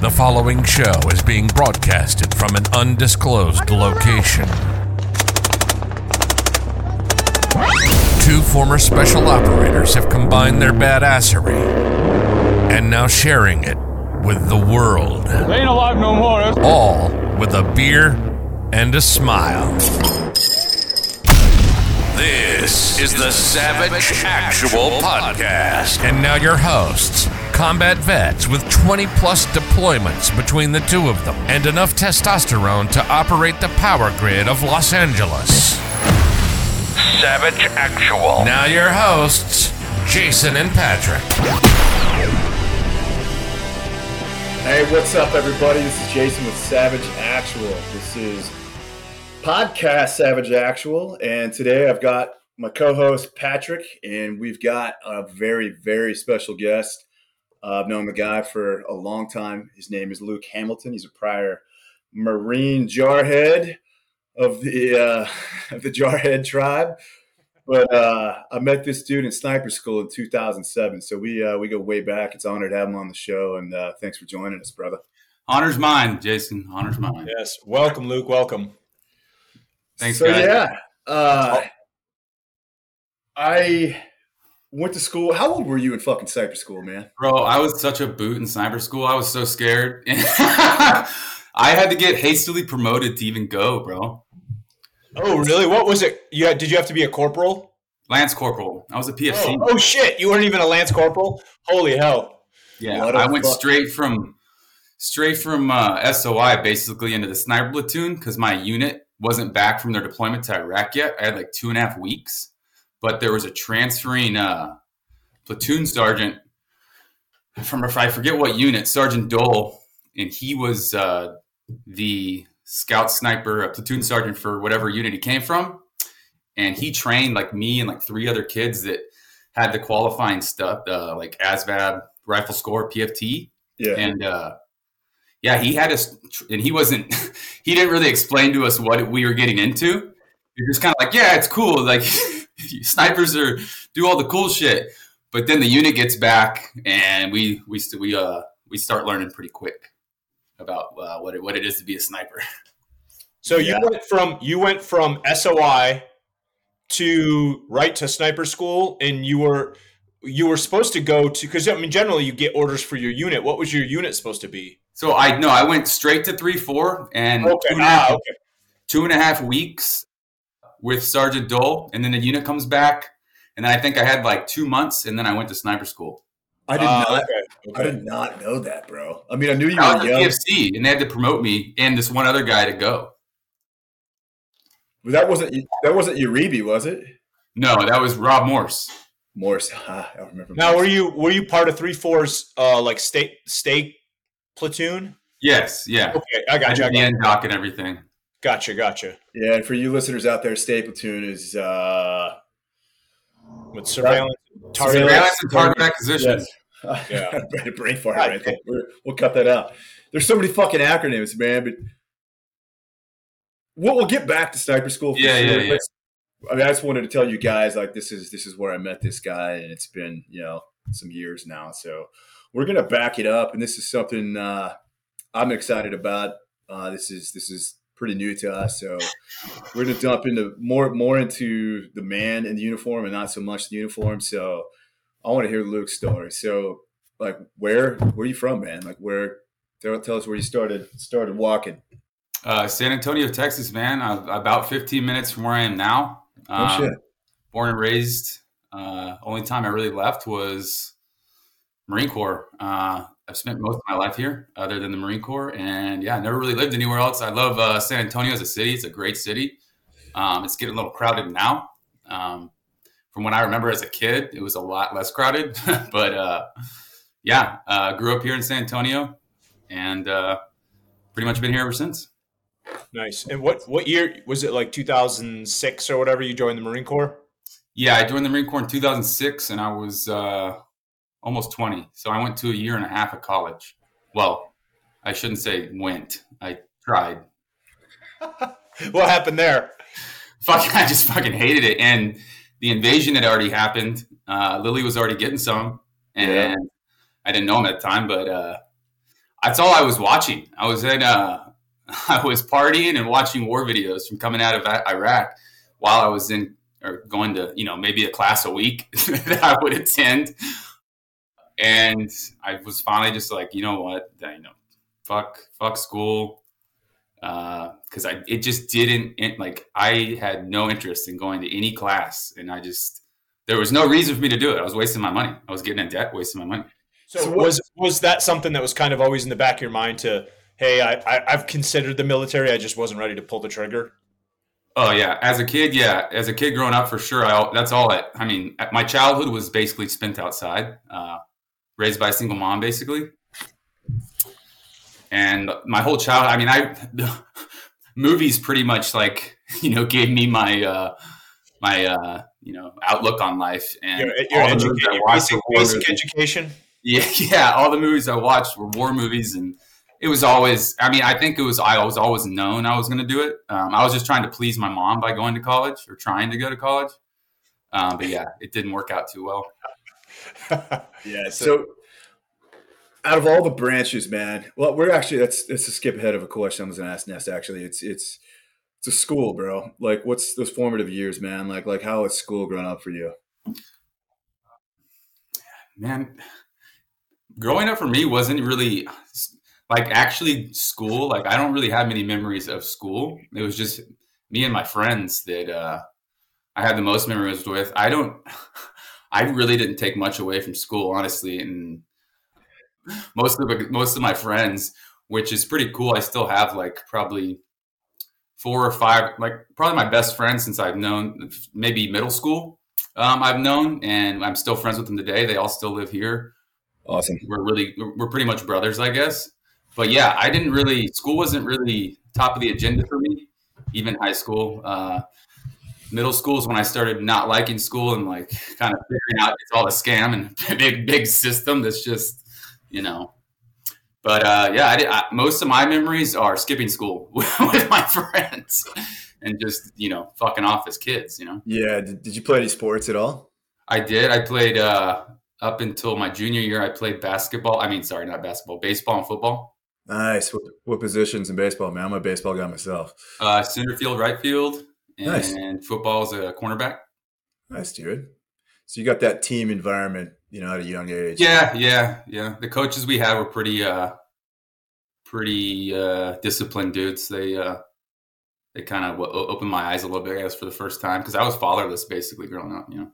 The following show is being broadcasted from an undisclosed location. Two former special operators have combined their badassery and now sharing it with the world. They ain't alive no more. All with a beer and a smile. This is the Savage Actual Podcast. And now your hosts, combat vets with 20 plus deployments between the two of them and enough testosterone to operate the power grid of Los Angeles. Savage Actual. Now your hosts, Jason and Patrick. Hey, what's up, everybody? This is Jason with Savage Actual. This is podcast Savage Actual, and today I've got my co-host Patrick, and we've got a very, very special guest. Uh, I've known the guy for a long time. His name is Luke Hamilton. He's a prior Marine Jarhead of the uh, of the Jarhead tribe. But uh, I met this dude in sniper school in 2007, so we uh, we go way back. It's an honor to have him on the show, and uh, thanks for joining us, brother. Honor's mine, Jason. Honor's mine. Yes. Welcome, Luke. Welcome. Thanks, so guys. yeah, uh, I went to school. How old were you in fucking sniper school, man? Bro, I was such a boot in sniper school. I was so scared. I had to get hastily promoted to even go, bro. Oh, really? What was it? You had, did you have to be a corporal? Lance Corporal. I was a PFC. Oh, oh, shit! You weren't even a lance corporal. Holy hell! yeah, What a I went fuck- straight from straight from uh, SOI basically into the sniper platoon because my unit wasn't back from their deployment to Iraq yet. I had like two and a half weeks, but there was a transferring uh, platoon sergeant from if I forget what unit, Sergeant Dole, and he was uh, the scout sniper, a platoon sergeant for whatever unit he came from, and he trained like me and like three other kids that had the qualifying stuff, uh, like ASVAB, rifle score, PFT, Yeah, and uh, yeah, he had us, and he wasn't, he didn't really explain to us what we were getting into. You're just kind of like, yeah, it's cool, like snipers are do all the cool shit, but then the unit gets back, and we we st- we uh we start learning pretty quick about uh, what it, what it is to be a sniper. So Yeah. you went from you went from SOI to right to sniper school, and you were you were supposed to go to because I mean generally you get orders for your unit. What was your unit supposed to be? So I no, I went straight to three four and Okay. two and a half- Ah, okay. two and a half weeks with Sergeant Dole, and then the unit comes back, and then I think I had like two months, and then I went to sniper school. I did Ah, not. okay. I did not know that, bro. I mean, I knew you I were was at young. PFC, and they had to promote me and this one other guy to go. But that wasn't that wasn't Uribe, was it? No, that was Rob Morse. Morse. Ah, I don't remember. Now Morse. were you were you part of three fours uh like STA STA platoon? Yes, yeah. Okay, I I got you. I did the got indoc and everything. Gotcha, gotcha. Yeah, and for you listeners out there, STA Platoon is uh, With surveillance, target. Surveillance and target acquisition. yes. Yeah. I had a brain fart right there. We're- We'll cut that out. There's so many fucking acronyms, man. But we'll, we'll get back to sniper school. For Yeah, sure. yeah, yeah. I mean, I just wanted to tell you guys like this is this is where I met this guy, and it's been you know some years now. So we're gonna back it up, and this is something uh, I'm excited about. Uh, this is this is pretty new to us, so we're gonna dump into more more into the man in the uniform and not so much the uniform. So I want to hear Luke's story. So like, where where are you from, man? Like, where tell, tell us where you started started walking. Uh, San Antonio, Texas, man. Uh, about 15 minutes from where I am now. Oh Um, shit. born and raised. Uh, only time I really left was Marine Corps. Uh, I've spent most of my life here, other than the Marine Corps, and yeah, I never really lived anywhere else. I love uh, San Antonio as a city. It's a great city. Um, it's getting a little crowded now. Um, from what I remember as a kid, it was a lot less crowded. but uh, yeah, uh, grew up here in San Antonio, and uh, pretty much been here ever since. Nice. And what what year was it? Like 2006 or whatever? You joined the Marine Corps. Yeah, I joined the Marine Corps in 2006, and I was uh, almost 20. So I went to a year and a half of college. Well, I shouldn't say went. I tried. what happened there? Fuck, I just fucking hated it. And the invasion had already happened. Uh, Lilley was already getting some, and Yeah. I didn't know him at the time, but uh, that's all I was watching. I was in, uh, I was partying and watching war videos from coming out of Iraq while I was in or going to, you know, maybe a class a week that I would attend. And I was finally just like, you know what, you know, fuck, fuck school. Uh, cause I, it just didn't it, like, I had no interest in going to any class and I just, there was no reason for me to do it. I was wasting my money. I was getting in debt, wasting my money. So, so was, was that something that was kind of always in the back of your mind to, Hey, I, I I've considered the military. I just wasn't ready to pull the trigger. Oh yeah, as a kid, yeah, as a kid growing up, for sure. I, that's all. I, I mean, my childhood was basically spent outside, uh, raised by a single mom, basically, and my whole child. I mean, I the movies pretty much like you know gave me my uh, my uh, you know outlook on life and your, your, educa- your basic, basic education. Yeah, yeah. All the movies I watched were war movies and it was always i mean i think it was i was always known i was going to do it um, i was just trying to please my mom by going to college or trying to go to college um, but yeah it didn't work out too well yeah so, so, out of all the branches man well we're actually that's that's a skip ahead of a question i was going to ask nest actually. It's it's it's a school bro. Like what's those formative years man? Like like how has school grown up for you? Man growing up for me wasn't really like actually school. Like i don't really have many memories of school. It was just me and my friends that uh, i had the most memories with. I don't i really didn't take much away from school honestly and most of most of my friends which is pretty cool i still have like probably four or five like probably my best friends since i've known maybe middle school um, i've known and i'm still friends with them today they all still live here awesome we're really we're pretty much brothers i guess but yeah, I didn't really. School wasn't really top of the agenda for me, even high school. Uh, middle school is when I started not liking school and like kind of figuring out it's all a scam and a big big system that's just you know. But uh, yeah, I did, I, most of my memories are skipping school with my friends and just you know fucking off as kids. You know. Yeah. Did, did you play any sports at all? I did. I played uh, up until my junior year. I played basketball. I mean, sorry, not basketball, baseball and football. Nice. What, what, positions in baseball, man? I'm a baseball guy myself. Uh, center field, right field, nice. football is a cornerback. Nice, dude. So you got that team environment, you know, at a young age. Yeah, yeah, yeah. The coaches we had were pretty, uh, pretty uh, disciplined dudes. They, uh, they kind of opened my eyes a little bit, I guess, for the first time because I was fatherless basically growing up. You know.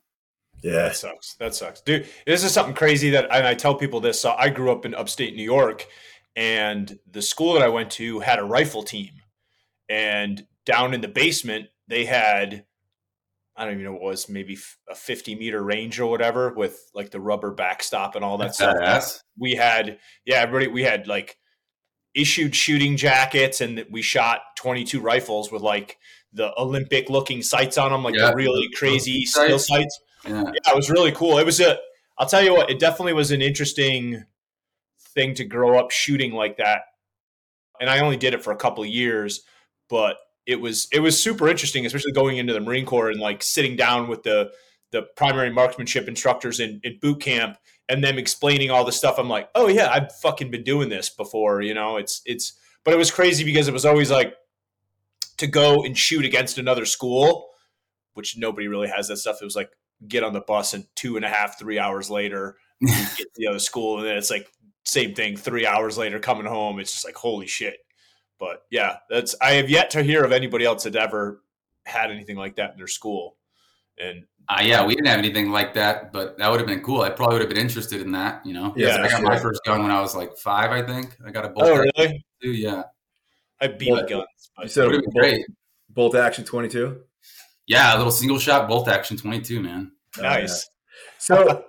Yeah, that sucks. That sucks, dude. This is something crazy that, and I tell people this. So I grew up in upstate New York, and the school that I went to had a rifle team. And down in the basement, they had I don't even know what it was, maybe a 50 meter range or whatever with like the rubber backstop and all that That's stuff. We had, yeah, everybody, we had like issued shooting jackets and we shot 22 rifles with like the Olympic looking sights on them, like yeah. the really crazy steel sights. Yeah. yeah, it was really cool. It was a, I'll tell you what, it definitely was an interesting thing to grow up shooting like that. And I only did it for a couple of years, but it was it was super interesting, especially going into the Marine Corps and like sitting down with the the primary marksmanship instructors in, in boot camp and them explaining all the stuff. I'm like, oh yeah, I've fucking been doing this before, you know. It's it's but it was crazy because it was always like to go and shoot against another school, which nobody really has that stuff. It was like get on the bus and two and a half, three hours later, get to the other school, and then it's like same thing three hours later coming home it's just like holy shit but yeah that's i have yet to hear of anybody else that ever had anything like that in their school. And uh, yeah we didn't have anything like that but that would have been cool. I probably would have been interested in that you know? Yeah i got my first gun when i was like five i think. I got a bolt oh really? too, yeah. I beat bolt, guns you said bolt, great. Bolt action 22 yeah a little single shot bolt action 22 man. Nice oh, yeah. so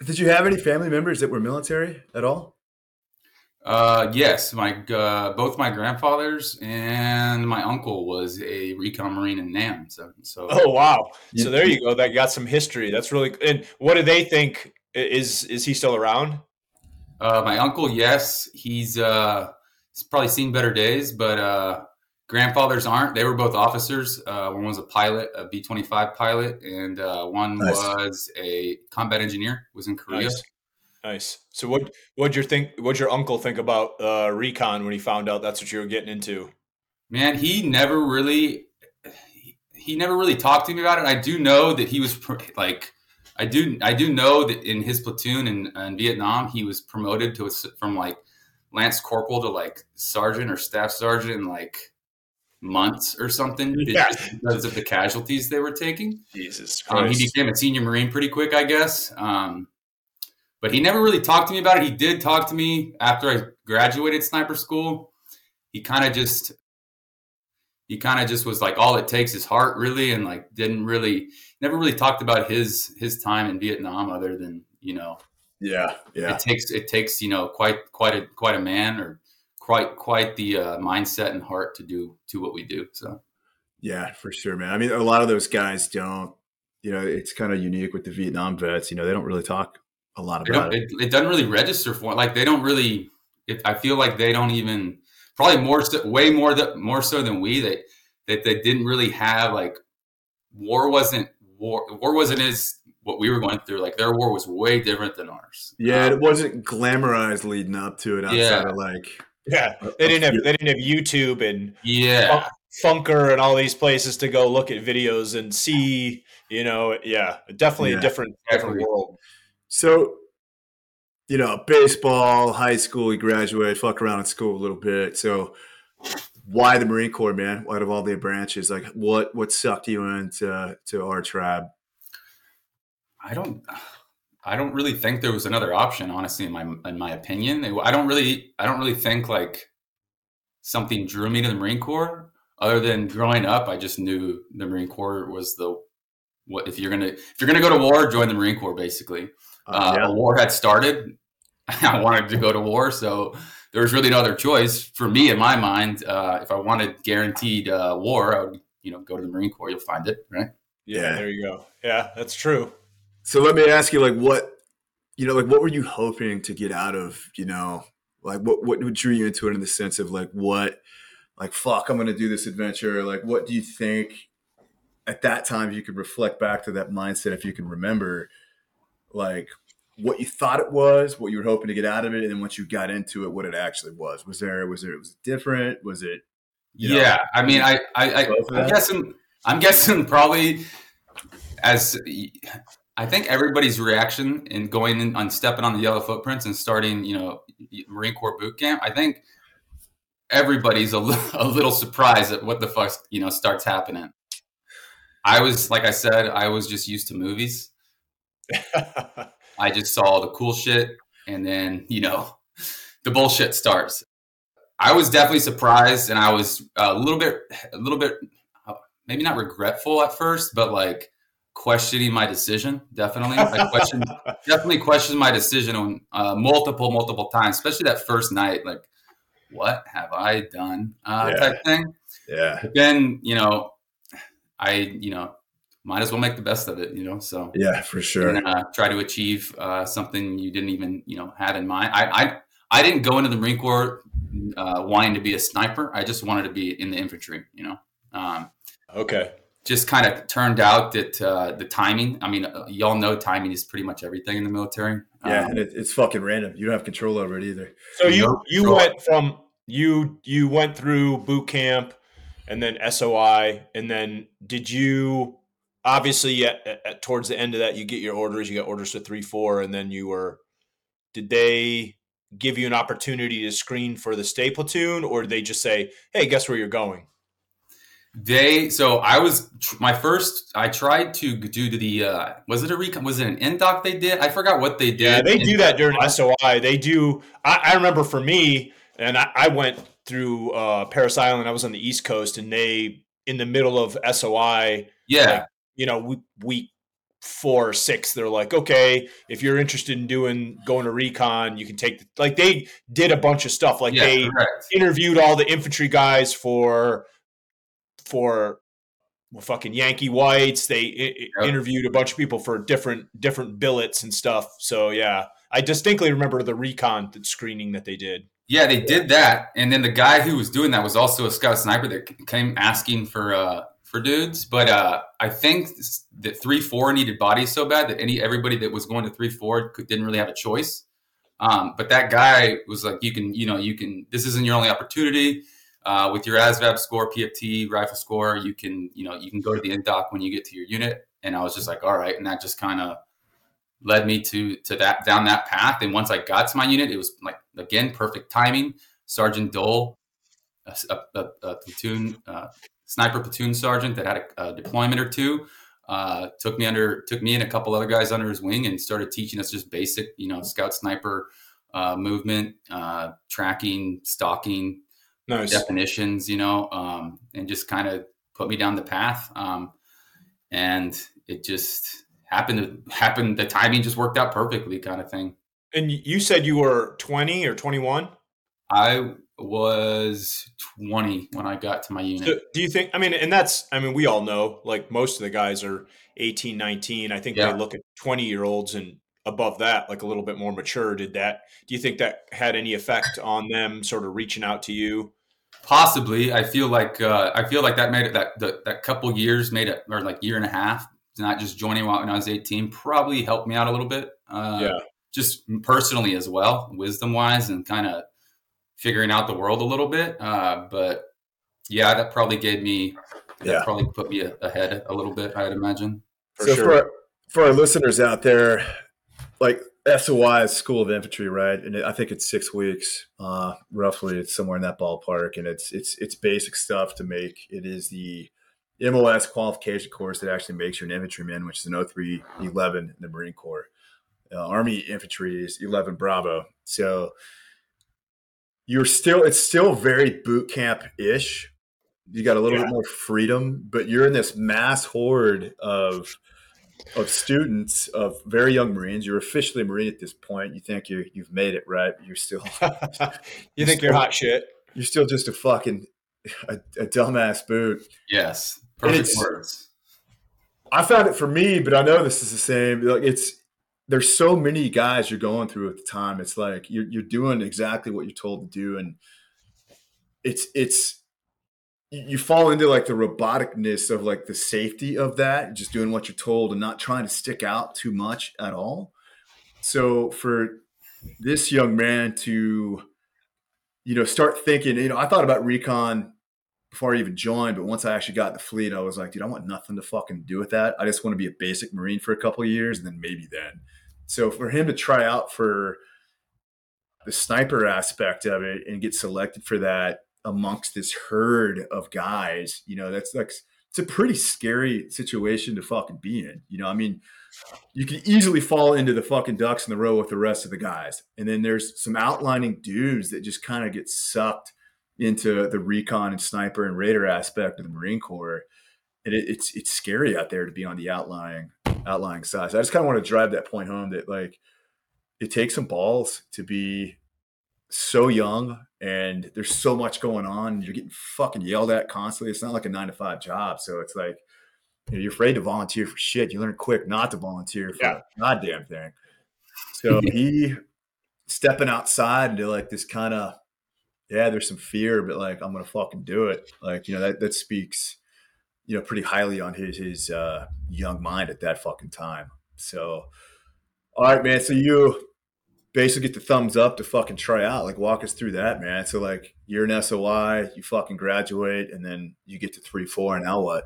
did you have any family members that were military at all uh, yes, my uh, both my grandfathers and my uncle was a recon marine in Nam. So, so oh wow, so there you go. That got some history. That's really. And what do they think? Is is he still around? Uh, my uncle, yes, he's uh, he's probably seen better days, but uh, grandfathers aren't. They were both officers. Uh, one was a pilot, a B twenty five pilot, and uh, one nice. was a combat engineer. Was in Korea. Nice. Nice. So what what'd your think what'd your uncle think about uh, recon when he found out that's what you were getting into? Man, he never really he never really talked to me about it. I do know that he was like I do I do know that in his platoon in, in Vietnam he was promoted to a, from like lance corporal to like sergeant or staff sergeant in like months or something yeah. because of the casualties they were taking. Jesus um, he became a senior Marine pretty quick, I guess. Um, but he never really talked to me about it. He did talk to me after I graduated sniper school. He kind of just he kind of just was like all it takes is heart really and like didn't really never really talked about his his time in Vietnam other than you know yeah yeah it takes it takes you know quite quite a quite a man or quite quite the uh, mindset and heart to do to what we do so yeah for sure man I mean a lot of those guys don't you know it's kind of unique with the Vietnam vets you know they don't really talk a lot about it. it. it doesn't really register for like they don't really it, I feel like they don't even probably more so, way more that more so than we that that they didn't really have like war wasn't war war wasn't as what we were going through like their war was way different than ours yeah um, it wasn't glamorized leading up to it outside yeah. of like yeah they didn't have they didn't have youtube and yeah funker and all these places to go look at videos and see you know yeah definitely yeah, a different different world so you know, baseball, high school, you graduate, fuck around in school a little bit. So why the Marine Corps, man? Out of all the branches, like what what sucked you into to our tribe? I don't I don't really think there was another option, honestly, in my in my opinion. I don't really I don't really think like something drew me to the Marine Corps. Other than growing up, I just knew the Marine Corps was the what if you're gonna if you're gonna go to war, join the Marine Corps, basically. Uh, yeah. A war had started. I wanted to go to war, so there was really no other choice for me in my mind. Uh, if I wanted guaranteed uh, war, I would, you know, go to the Marine Corps. You'll find it, right? Yeah, there you go. Yeah, that's true. So let me ask you, like, what, you know, like, what were you hoping to get out of, you know, like, what what drew you into it in the sense of like, what, like, fuck, I'm going to do this adventure. Like, what do you think at that time you could reflect back to that mindset if you can remember? Like what you thought it was, what you were hoping to get out of it, and then once you got into it, what it actually was. Was there was there was it different? Was it? yeah, know, I mean, I I, I I'm guessing I'm guessing probably as I think everybody's reaction in going in, on stepping on the yellow footprints and starting, you know, Marine Corps boot camp. I think everybody's a, a little surprised at what the fuck you know starts happening. I was like I said, I was just used to movies. I just saw the cool shit, and then you know, the bullshit starts. I was definitely surprised, and I was a little bit, a little bit, maybe not regretful at first, but like questioning my decision. Definitely, I questioned, definitely questioned my decision on uh, multiple, multiple times, especially that first night. Like, what have I done? Uh, yeah. Type thing. Yeah. But then you know, I you know might as well make the best of it, you know. So yeah, for sure. And, uh, try to achieve uh, something you didn't even you know had in mind. I I, I didn't go into the Marine Corps uh, wanting to be a sniper. I just wanted to be in the infantry, you know. Um, okay. Just kind of turned out that uh, the timing. I mean, uh, y'all know timing is pretty much everything in the military. Yeah, um, and it, it's fucking random. You don't have control over it either. So you you went from you you went through boot camp and then SOI, and then did you obviously at, at, towards the end of that you get your orders you got orders to three four and then you were did they give you an opportunity to screen for the STA platoon or did they just say hey guess where you're going? They so i was my first i tried to do the uh was it a recon was it an indoc they did? I forgot what they did yeah they do that during soi they do i, I remember for me and I, I went through uh parris island i was on the east coast and they in the middle of soi yeah. like, you know, week four or six, they're like, okay, if you're interested in doing going to recon, you can take the, like they did a bunch of stuff. Like yeah, they correct. interviewed all the infantry guys for for well, fucking Yankee Whites. They yep. interviewed a bunch of people for different different billets and stuff. So yeah, I distinctly remember the recon screening that they did. Yeah, they did that, and then the guy who was doing that was also a scout sniper that came asking for uh, for dudes, but uh, I think that three four needed bodies so bad that any everybody that was going to three four didn't really have a choice. Um, but that guy was like, you can, you know, you can. This isn't your only opportunity. Uh, with your ASVAB score, PFT, rifle score, you can, you know, you can go to the indoc when you get to your unit. And I was just like, all right, and that just kind of led me to to that down that path. And once I got to my unit, it was like again perfect timing. Sergeant Dole, a, a, a platoon uh, sniper platoon sergeant that had a, a deployment or two, uh, took me under took me and a couple other guys under his wing and started teaching us just basic, you know, scout sniper uh, movement, uh, tracking, stalking, nice. definitions, you know, um, and just kind of put me down the path. Um, and it just happened to happen. The timing just worked out perfectly, kind of thing. And you said you were 20 or 21? I was 20 when I got to my unit. So do you think, I mean, and that's, I mean, we all know like most of the guys are 18, 19. I think Yeah. they look at 20 year olds and above that, like a little bit more mature. Did that, do you think that had any effect on them sort of reaching out to you? Possibly, I feel like uh, I feel like that made it that the, that couple years made it or like year and a half. Not just joining when I was 18 probably helped me out a little bit. Uh, yeah. just personally as well, wisdom wise, and kind of figuring out the world a little bit. Uh, but yeah, that probably gave me, that Yeah. probably put me a- ahead a little bit, I'd imagine. For so sure. for our, for our listeners out there, like SOI is School of Infantry, right? And it, I think it's six weeks, uh, roughly. It's somewhere in that ballpark, and it's it's it's basic stuff to make. It is the MOS qualification course that actually makes you an infantryman, which is an 0311 in the Marine Corps. Uh, Army infantry is 11 Bravo. So you're still it's still very boot camp ish. You got a little Yeah. bit more freedom, but you're in this mass horde of of students of very young Marines. You're officially a Marine at this point. You think you you've made it, right? You're still you think you're hot shit? you're still just a fucking a, a dumbass boot. Yes, perfect words. I found it for me, but I know this is the same. Like it's there's so many guys you're going through at the time. It's like you're you're doing exactly what you're told to do, and it's it's you fall into like the roboticness of like the safety of that, just doing what you're told and not trying to stick out too much at all. So for this young man to, you know, start thinking, you know, I thought about recon before I even joined, but once I actually got in the fleet, I was like, dude, I want nothing to fucking do with that. I just want to be a basic Marine for a couple years and then maybe then. So for him to try out for the sniper aspect of it and get selected for that amongst this herd of guys, you know, that's like it's a pretty scary situation to fucking be in. You know, I mean, you can easily fall into the fucking ducks in the row with the rest of the guys. And then there's some outlining dudes that just kind of get sucked into the recon and sniper and raider aspect of the Marine Corps. And it, it's it's scary out there to be on the outlying outlying size. I just kind of want to drive that point home that like it takes some balls to be so young and there's so much going on. You're getting fucking yelled at constantly. It's not like a nine to five job. So it's like you know, you're afraid to volunteer for shit. You learn quick not to volunteer for Yeah. goddamn thing. So he stepping outside into like this kind of yeah, there's some fear, but like I'm gonna fucking do it. Like, you know, that that speaks, you know, pretty highly on his his uh young mind at that fucking time. So all right, man. So you basically get the thumbs up to fucking try out. Like walk us through that, man. So like you're an SOI, you fucking graduate, and then you get to three, four, and now what?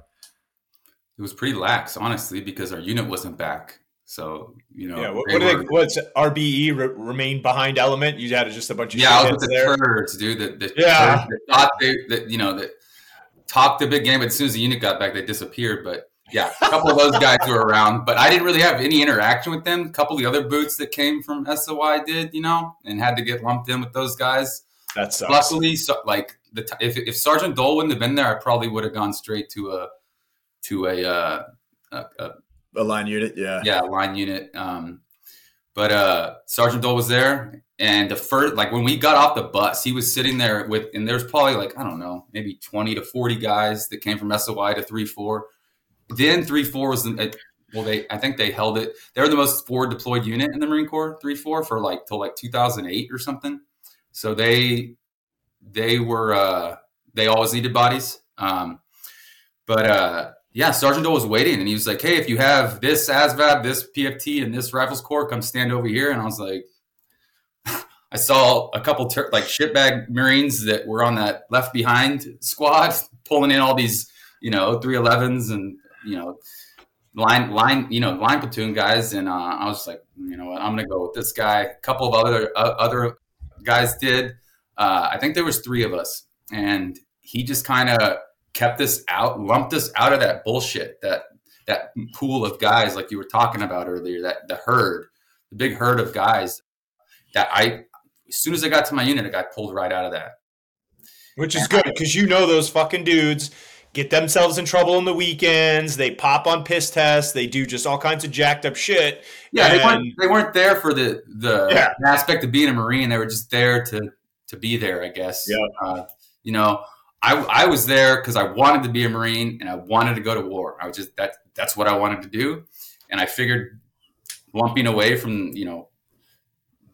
It was pretty lax, honestly, because our unit wasn't back. So you know, yeah. What, they what do they, what's RBE re- remain behind element? You had just a bunch of Yeah, I was with the there. turds, dude. That, that, Yeah. that thought they, that you know, that talked a big game, but as soon as the unit got back, they disappeared. But yeah, a couple of those guys were around, but I didn't really have any interaction with them. A couple of the other boots that came from SOI did, you know, and had to get lumped in with those guys. That sucks. Luckily, so, like the t- if if Sergeant Dole wouldn't have been there, I probably would have gone straight to a to a, uh, a, a A line unit, yeah. yeah line unit um but uh sergeant dole was there and the first like when we got off the bus he was sitting there with and there's probably like i don't know maybe 20 to 40 guys that came from soi to 3-4 then 3-4 was the, uh, well they i think they held it. They were the most forward deployed unit in the marine corps 3-4 for like till like 2008 or something. So they they were uh they always needed bodies. Um but uh yeah, Sergeant Dole was waiting and he was like, Hey, if you have this ASVAB, this PFT, and this rifles corps, come stand over here. And I was like, I saw a couple ter- like shitbag Marines that were on that left behind squad pulling in all these, you know, 311s and, you know, line, line, you know, line platoon guys. And uh, I was like, you know what, I'm going to go with this guy. A couple of other, uh, other guys did. Uh, I think there was three of us. And he just kind of kept us out, lumped us out of that bullshit, that, that pool of guys like you were talking about earlier, that the herd, the big herd of guys that I as soon as I got to my unit, I got pulled right out of that. Which is good because you know those fucking dudes get themselves in trouble on the weekends. They pop on piss tests. They do just all kinds of jacked up shit. Yeah, and, they, weren't, they weren't there for the the yeah. aspect of being a marine. They were just there to to be there, I guess. Yeah. Uh, you know, I I was there because I wanted to be a marine and I wanted to go to war. I was just that that's what I wanted to do, and I figured lumping away from you know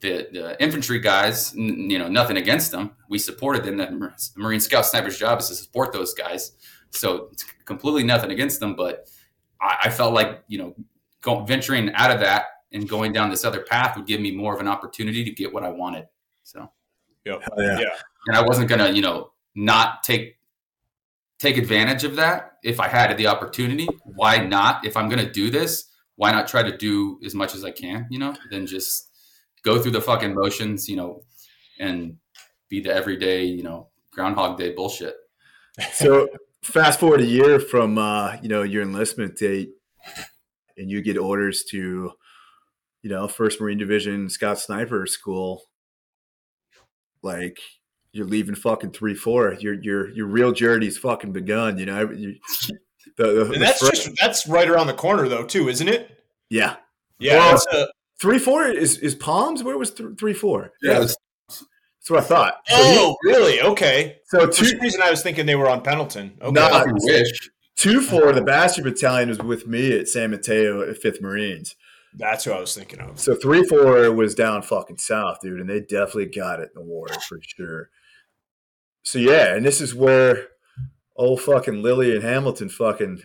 the, the infantry guys, n- you know, nothing against them. We supported them. The Marine Scout Sniper's job is to support those guys. So it's completely nothing against them. But I, I felt like, you know, go, venturing out of that and going down this other path would give me more of an opportunity to get what I wanted. So, yep. yeah. yeah. And I wasn't going to, you know, not take take advantage of that if I had the opportunity. Why not? If I'm going to do this, why not try to do as much as I can, you know, than just go through the fucking motions, you know, and be the everyday, you know, Groundhog Day bullshit. So fast forward a year from uh, you know your enlistment date, and you get orders to, you know, First Marine Division Scout Sniper School. Like you're leaving fucking three four. Your your your real journey's fucking begun. You know, you, the, the, the that's just that's right around the corner though, too, isn't it? Yeah, yeah. Well, a, Three four is is Palms. Where was th- three four? Yeah, that's, that's what I thought. So oh, he, really? Okay. So two, for some reason, I was thinking they were on Pendleton. Okay. Not wish. Two four. The Bastard Battalion was with me at San Mateo at Fifth Marines. That's what I was thinking of. So three four was down fucking south, dude, and they definitely got it in the war for sure. So yeah, and this is where old fucking Lilley and Hamilton fucking.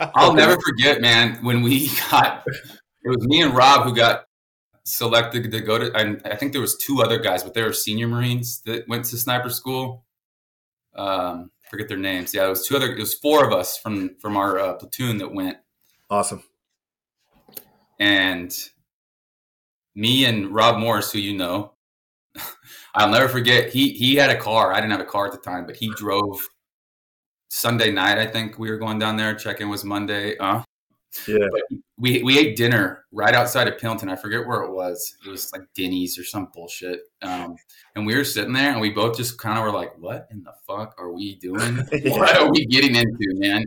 I'll never forget, man, when we got it was me and Rob who got selected to go to. And I think there was two other guys, but they were senior Marines that went to sniper school. Um, forget their names. Yeah, it was two other. It was four of us from from our uh, platoon that went. Awesome. And me and Rob Morris, who you know, I'll never forget. He he had a car. I didn't have a car at the time, but he drove Sunday night. I think we were going down there. Check in was Monday. Uh, yeah. But we we ate dinner right outside of Pendleton. I forget where it was. It was like Denny's or some bullshit. Um, and we were sitting there, and we both just kind of were like, "What in the fuck are we doing? yeah. What are we getting into, man?"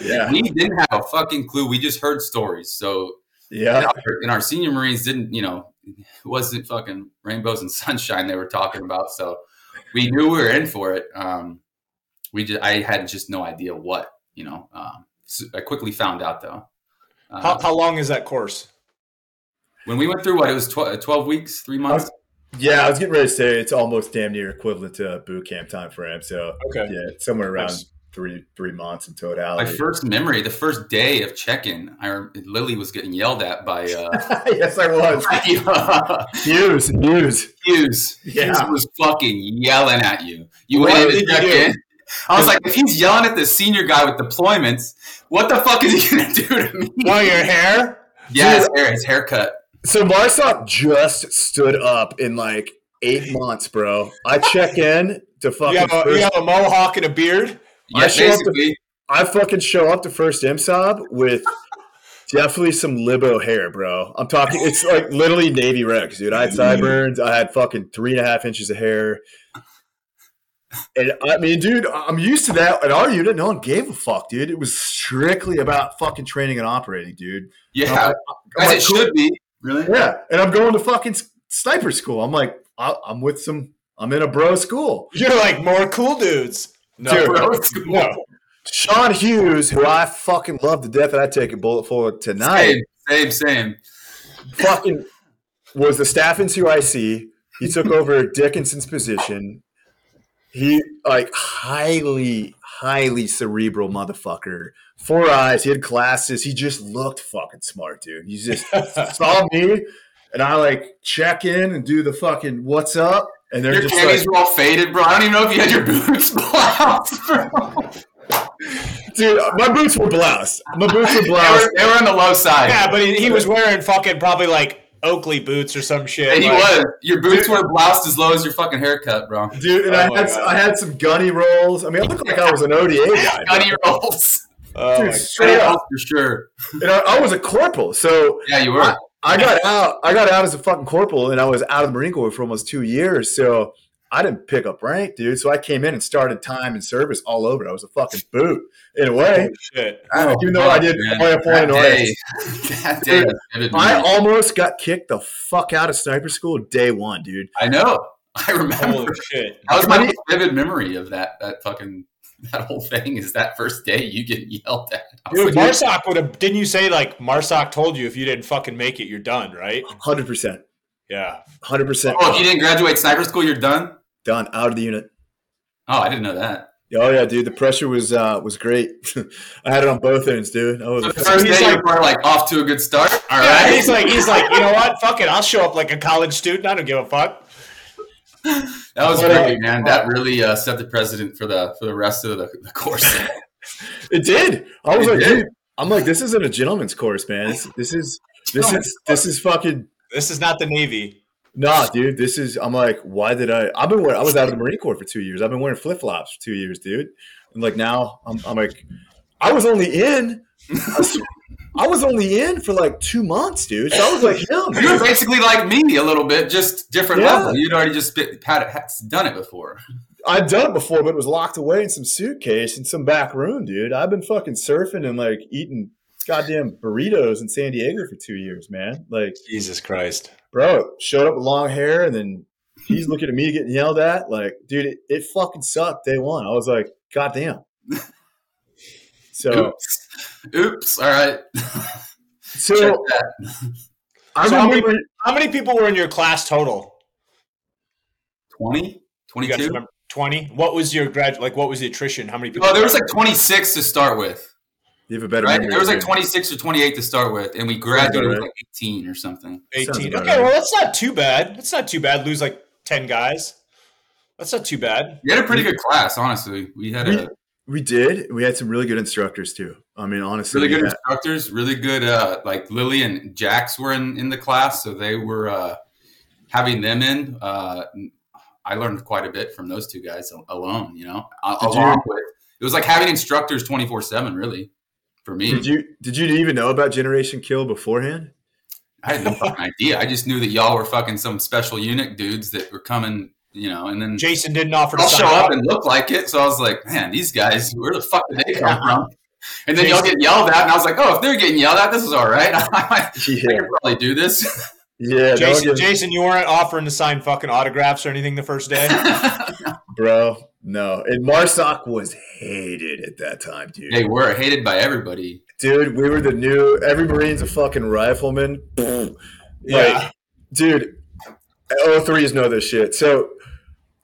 Yeah. We didn't have a fucking clue. We just heard stories. So yeah, and our, and our senior Marines didn't. You know, it wasn't fucking rainbows and sunshine they were talking about. So we knew we were in for it. Um, we just I had just no idea what. You know, um, so I quickly found out though. Uh, how, how long is that course? When we went through what it was 12, 12 weeks, three months. yeah, I was getting ready to say it's almost damn near equivalent to boot camp time frame. So okay, yeah, somewhere around nice. three three months in totality. My first memory, the first day of check-in, I Lilley was getting yelled at by. Uh, yes, I was. Hughes, Hughes, Hughes, yeah. Hughes was fucking yelling at you. You what went in to check in. I was like, if he's yelling at the senior guy with deployments, what the fuck is he gonna do to me? Oh, your hair? Yeah, his hair, his haircut. So Marsoc just stood up in like eight months, bro. I check in to fucking. You have a, you have a mohawk and a beard. Yeah, I basically. To, I fucking show up to first MSOB with definitely some libo hair, bro. I'm talking. It's like literally navy Rex, dude. I had sideburns. I had fucking three and a half inches of hair. And I mean, dude, I'm used to that. At our unit, no one gave a fuck, dude. It was strictly about fucking training and operating, dude. Yeah, as like, it should be. Really? Yeah. And I'm going to fucking sniper school. I'm like, I'm with some. I'm in a bro school. You're like more cool dudes. No, dude, bro school. No. Sean Hughes, who I fucking love to death, and I take a bullet for tonight. Same, same, same. Fucking was the staff NCOIC. He took over Dickinson's position he like highly, highly cerebral motherfucker. Four eyes. He had glasses. He just looked fucking smart, dude. He just saw me, and I like check in and do the fucking what's up, and they're Your just panties like, were all faded, bro. I don't even know if you had your boots bloused, bro. dude, my boots were bloused. My boots were They were, they were on the low side. Yeah, but he, he was wearing fucking probably like Oakley boots or some shit. And he like- was. Your boots were bloused as low as your fucking haircut, bro. Dude, and Oh I had God. I had some gunny rolls. I mean, I looked like I was an ODA guy. Gunny rolls. Oh Dude, my straight Straight up. for sure. And I, I was a corporal, so Yeah, you were. I got out. I got out as a fucking corporal, and I was out of the Marine Corps for almost two years. So I didn't pick up rank, dude. So I came in and started time and service all over. I was a fucking boot in a way. Holy shit. I- even though I oh, did Man, point a point that in day, Dude, I almost got kicked the fuck out of sniper school day one, dude. I know. I remember. Holy shit. That was my Gunny- vivid memory of that. That fucking that whole thing is that first day you get yelled at. Dude, like, Marsoc would have. Didn't you say like Marsoc told you if you didn't fucking make it, you're done, right? Hundred percent, Yeah. hundred percent. oh, if you didn't graduate sniper school, you're done. Done out of the unit. Oh, I didn't know that. Oh yeah, dude. The pressure was uh was great. I had it on both ends, dude. I was The first he's day like- you're like off to a good start. All Yeah, right. he's like, he's like, you know what? Fuck it. I'll show up like a college student. I don't give a fuck. that was But, uh, man. That really uh, set the precedent for the for the rest of the, the course. It did. I was It like, did. dude. I'm like, this isn't a gentleman's course, man. This, this is this is this is fucking This is not the Navy. Nah, dude. This is. I'm like, why did I? I've been wearing. I was out of the Marine Corps for two years. I've been wearing flip flops for two years, dude. And like now, I'm, I'm like, I was only in. I was only in for like two months, dude. So I was like him. You're basically like me a little bit, just different Yeah. level. You'd already just been, had, it, had done it before. I'd done it before, but it was locked away in some suitcase in some back room, dude. I've been fucking surfing and like eating goddamn burritos in San Diego for two years, man. Like, Jesus Christ. bro, showed up with long hair and then he's looking at me getting yelled at. Like, dude, it, it fucking sucked day one. I was like, goddamn. So, Oops. Oops. All right. So that. I So how many- How many people were in your class total? 20? You guys 22? 20? What was your grad? Like, what was the attrition? How many people? Well, there was like 26 to start with, You have a better right? memory There was like 26 or 28 to start with, and we graduated with like 18 or something. 18. Okay, right. well, that's not too bad. That's not too bad. Lose like 10 guys. That's not too bad. We had a pretty good class, honestly. We had a We did. We had some really good instructors too. I mean, honestly, really good we had- instructors, really good. Uh, like Lilley and Jax were in, in the class, so they were uh, having them in. Uh, I learned quite a bit from those two guys alone. You know, A- Did you- along with it was like having instructors twenty four seven. Really, for me, Did you did you even know about Generation Kill beforehand? I had no fucking idea. I just knew that y'all were fucking some special unit dudes that were coming. You know, and then Jason didn't offer to show up. up and look like it. So I was like, man, these guys, where the fuck did they come from? And then y'all get yelled at, and I was like, oh, if they're getting yelled at, this is all right. I, might, I Yeah, could probably do this. yeah, Jason, one Jason, you weren't offering to sign fucking autographs or anything the first day. bro. No, and Marsoc was hated at that time, dude. they were hated by everybody. Dude, we were the new. Every Marine's a fucking rifleman. Yeah. Like, dude, O3s know this shit. So,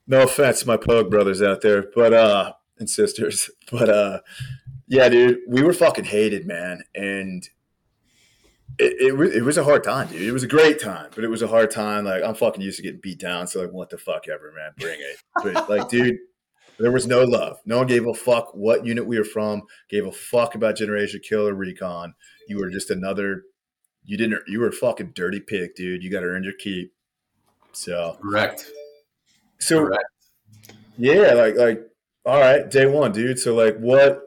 no offense, to my Pogue brothers out there, but uh, and sisters, but uh, yeah, dude, we were fucking hated, man, and it, it was it was a hard time, dude. It was a great time, but it was a hard time. Like I'm fucking used to getting beat down, so like, what the fuck ever, man, bring it. But like, dude. There was no love. No one gave a fuck what unit we were from. Gave a fuck about Generation Kill or Recon. You were just another. You didn't. You were a fucking dirty pig, dude. You got to earn your keep. So, Correct. so Correct. yeah, like like all right, day one, dude. So like, what?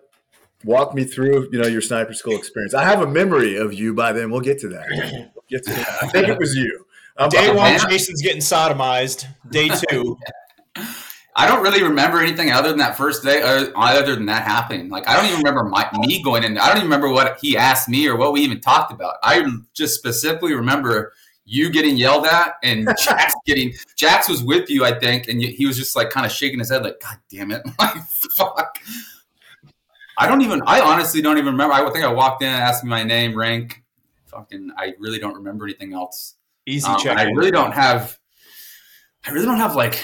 Walk me through, you know, your sniper school experience. I have a memory of you by then. We'll get to that. We'll get to that. I think it was you. I'm Day one, man. Jason's getting sodomized. Day two, I don't really remember anything other than that first day, other, other than that happening. Like I don't even remember my, me going in. I don't even remember what he asked me or what we even talked about. I just specifically remember you getting yelled at and Jax getting. Jax was with you, I think, and he was just like kind of shaking his head, like "God damn it, like fuck." I don't even. I honestly don't even remember. I think I walked in, asked me my name, rank. Fucking, I really don't remember anything else. easy Um, check. I really don't have. I really don't have like.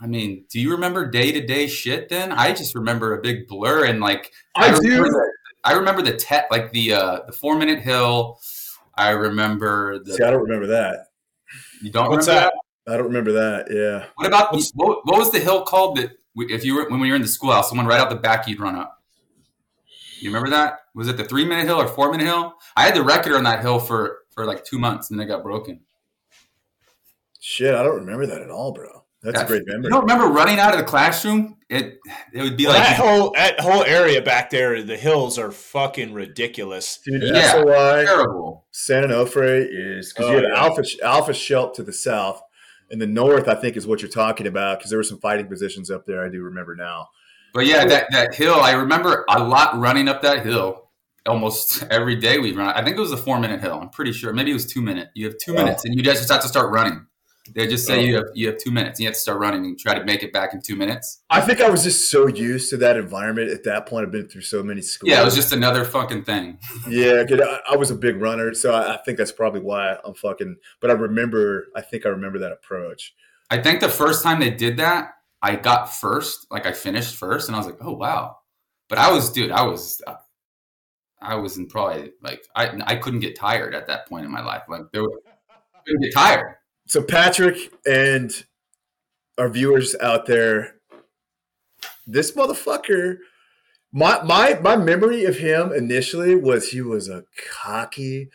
I mean, do you remember day to day shit? Then I just remember a big blur and like I remember do. the- I remember the te- like the uh, the four minute hill. I remember the See, I don't remember that. You don't What's remember that? I don't remember that. Yeah. What about what, what was the hill called that we- if you were when we were in the schoolhouse, someone right out the back you'd run up? You remember that? Was it the three minute hill or four minute hill? I had the record on that hill for for like two months and then it got broken. Shit, I don't remember that at all, bro. That's a That- great You memory. don't remember running out of the classroom? It it would be Well, that like whole that whole area back there, the hills are fucking ridiculous. Dude, Yeah. SOI, terrible. San Onofre is because Oh, you have yeah. Alpha Alpha Shelp to the south, and the north I think is what you're talking about because there were some fighting positions up there. I do remember now. But yeah, that, that hill, I remember a lot running up that hill almost every day we'd run. I think it was a four minute hill. I'm pretty sure. Maybe it was two minute. You have two Wow. minutes and you guys just have to start running. They just say Oh. you have you have two minutes and you have to start running and try to make it back in two minutes. I think I was just so used to that environment at that point. I've been through so many schools. Yeah, it was just another fucking thing. yeah. I, I was a big runner, so I, I think that's probably why I'm fucking. But I remember, I think I remember that approach. I think the first time they did that, I got first. Like I finished first, and I was like, "Oh wow!" But I was, dude, I was, I was in probably like I I couldn't get tired at that point in my life. Like there, were- I couldn't get tired. So Patrick and our viewers out there, this motherfucker, my my my memory of him initially was he was a cocky,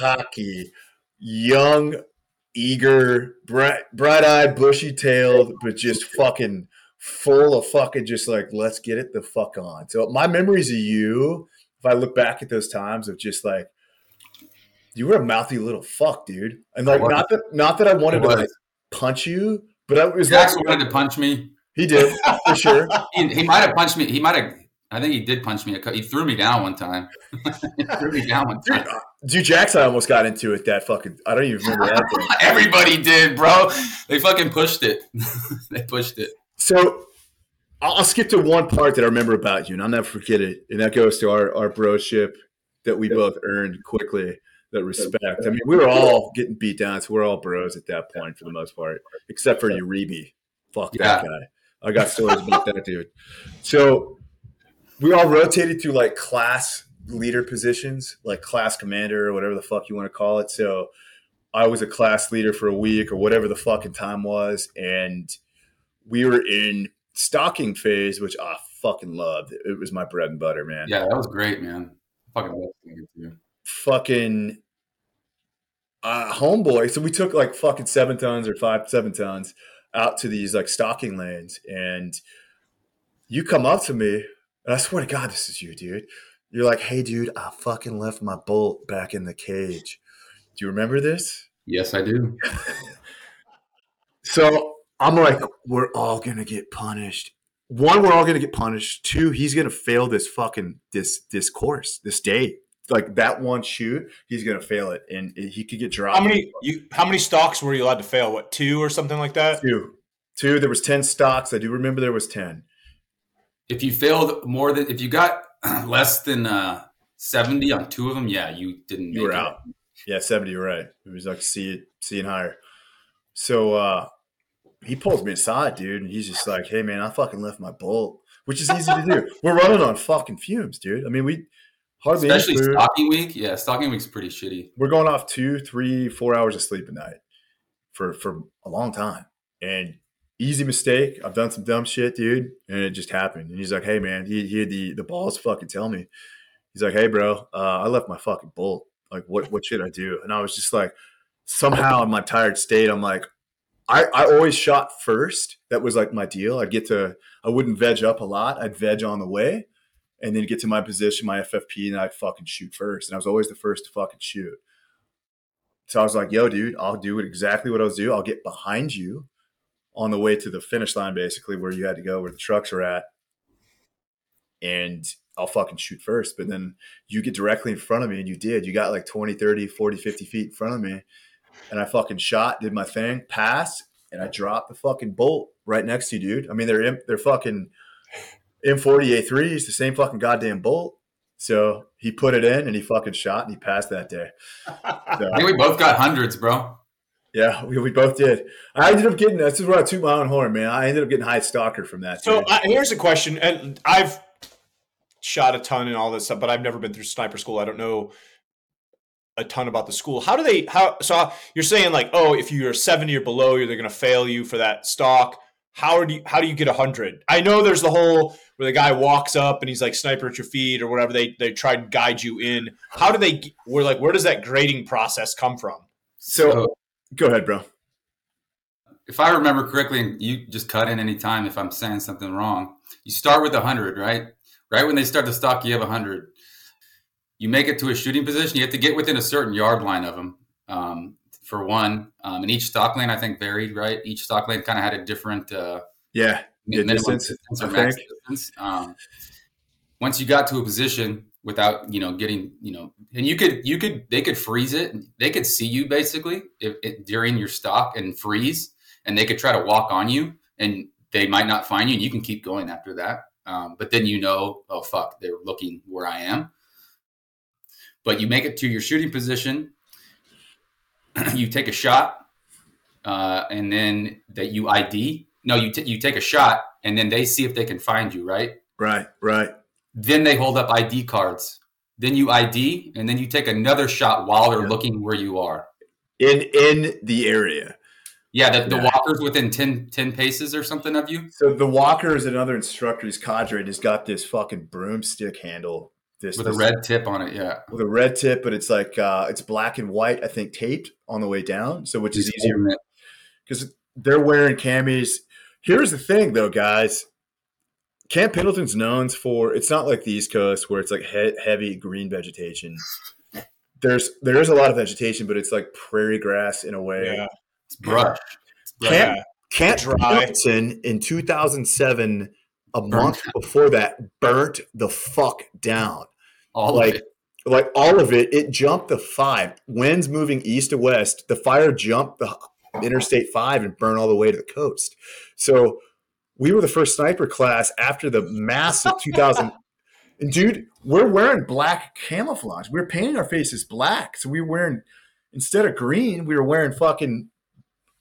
cocky, young, eager, bright bright eyed, bushy tailed, but just fucking full of fucking just like let's get it the fuck on. So my memories of you, if I look back at those times of just like you were a mouthy little fuck, dude. And like not that not that I wanted to like punch you, but I was Jackson like wanted to punch me. he did for sure. He, he might have punched me. He might have. I think he did punch me. a He threw me down one time. he threw me down one Dude, time. uh, dude, Jackson almost got into it. That fucking I don't even remember that thing. Everybody did, bro. They fucking pushed it. they pushed it. So I'll, I'll skip to one part that I remember about you, and I'll never forget it. And that goes to our our broship that we both earned quickly. That respect. I mean, we were all getting beat down, so we're all bros at that point for the most part, except for Uribe. Fuck that guy. I got stories about that dude. So we all rotated through like class leader positions, like class commander or whatever the fuck you want to call it. So I was a class leader for a week or whatever the fucking time was, and we were in stalking phase, which I fucking loved. It was my bread and butter, man. Yeah, that was great, man. Fucking love it too. Fucking uh, homeboy. So we took like fucking seven tons or five, seven tons out to these like stalking lanes, and you come up to me, and I swear to God, this is you, dude. You're like, hey, dude, I fucking left my bolt back in the cage. Do you remember this? Yes, I do. So I'm like, we're all gonna get punished. One, we're all gonna get punished. Two, he's gonna fail this fucking this this course, this day. Like that one shoot, he's gonna fail it, and he could get dropped. How many you? How many stalks were you allowed to fail? What two or something like that? Two, two. There was ten stalks. I do remember there was ten. If you failed more than if you got less than uh, seventy on two of them, yeah, you didn't. You were it. out. Yeah, seventy. You're right. It was like C, C and higher. So uh he pulls me aside, dude, and he's just like, "Hey, man, I fucking left my bolt," which is easy to do. We're running on fucking fumes, dude. I mean, we any Especially stalking week. Yeah, stalking week's pretty shitty. we're going off two, three, four hours of sleep a night for for a long time. And easy mistake. I've done some dumb shit, dude, and it just happened. And he's like, "Hey, man," he, he had the the balls fucking tell me. He's like, "Hey, bro, uh, I left my fucking bolt. Like, what what should I do?" And I was just like, somehow in my tired state, I'm like, I I always shot first. That was like my deal. I'd get to I wouldn't veg up a lot. I'd veg on the way. And then get to my position, my FFP, and I'd fucking shoot first. And I was always the first to fucking shoot. So I was like, yo, dude, I'll do exactly what I was doing. I'll get behind you on the way to the finish line, basically, where you had to go, where the trucks are at. And I'll fucking shoot first. But then you get directly in front of me, and you did. You got like 20, 30, 40, 50 feet in front of me. And I fucking shot, did my thing, passed, and I dropped the fucking bolt right next to you, dude. I mean, they're they're fucking M40 A3s, the same fucking goddamn bolt. So he put it in and he fucking shot and he passed that day. So, I think we both got hundreds, bro. yeah, we, we both did. I ended up getting this is where I toot my own horn, man. I ended up getting high stalker from that. So uh, here's a question, and I've shot a ton and all this stuff, but I've never been through sniper school. I don't know a ton about the school. How do they? How so? You're saying like, oh, if you're 70 or below, you're they're going to fail you for that stalk. How do you how do you get a hundred? I know there's the whole where the guy walks up and he's like sniper at your feet or whatever. They they try and guide you in. How do they? We're like, where does that grading process come from? So, so go ahead, bro. If I remember correctly, and you just cut in any time if I'm saying something wrong. You start with a hundred, right? Right when they start the stalk, you have a hundred you make it to a shooting position, you have to get within a certain yard line of them. Um, for one, um, and each stalk lane I think varied, right? Each stalk lane kind of had a different, uh, yeah, minimum distance, max distance. Um, once you got to a position without, you know, getting, you know, and you could, you could, they could freeze it. They could see you basically if, if, during your stalk and freeze, and they could try to walk on you, and they might not find you, and you can keep going after that. Um, but then you know, oh fuck, they're looking where I am but you make it to your shooting position. you take a shot, uh, and then that you ID. No, you t- you take a shot, and then they see if they can find you. Right. Right. Right. Then they hold up ID cards. Then you ID, and then you take another shot while they're yeah. looking where you are in in the area. Yeah, the, the yeah. walkers within 10, 10, paces or something of you. So the walkers and other instructors, cadre has got this fucking broomstick handle this with this, a red tip on it, yeah. With a red tip, but it's like uh, it's black and white, I think, taped on the way down, so which He's is easier because they're wearing camis. Here's the thing, though, guys. Camp Pendleton's known for it's not like the East Coast where it's like he- heavy green vegetation. There's there is a lot of vegetation, but it's like prairie grass in a way. Yeah, it's brush. Camp, Camp Pendleton in 2007, a month before that, burnt the fuck down all like, it. Like all of it, it jumped the five. Winds moving east to west, the fire jumped the Interstate five and burn all the way to the coast. So we were the first sniper class after the massive 2000. and dude, we're wearing black camouflage. We are painting our faces black. So we were wearing, instead of green, we were wearing fucking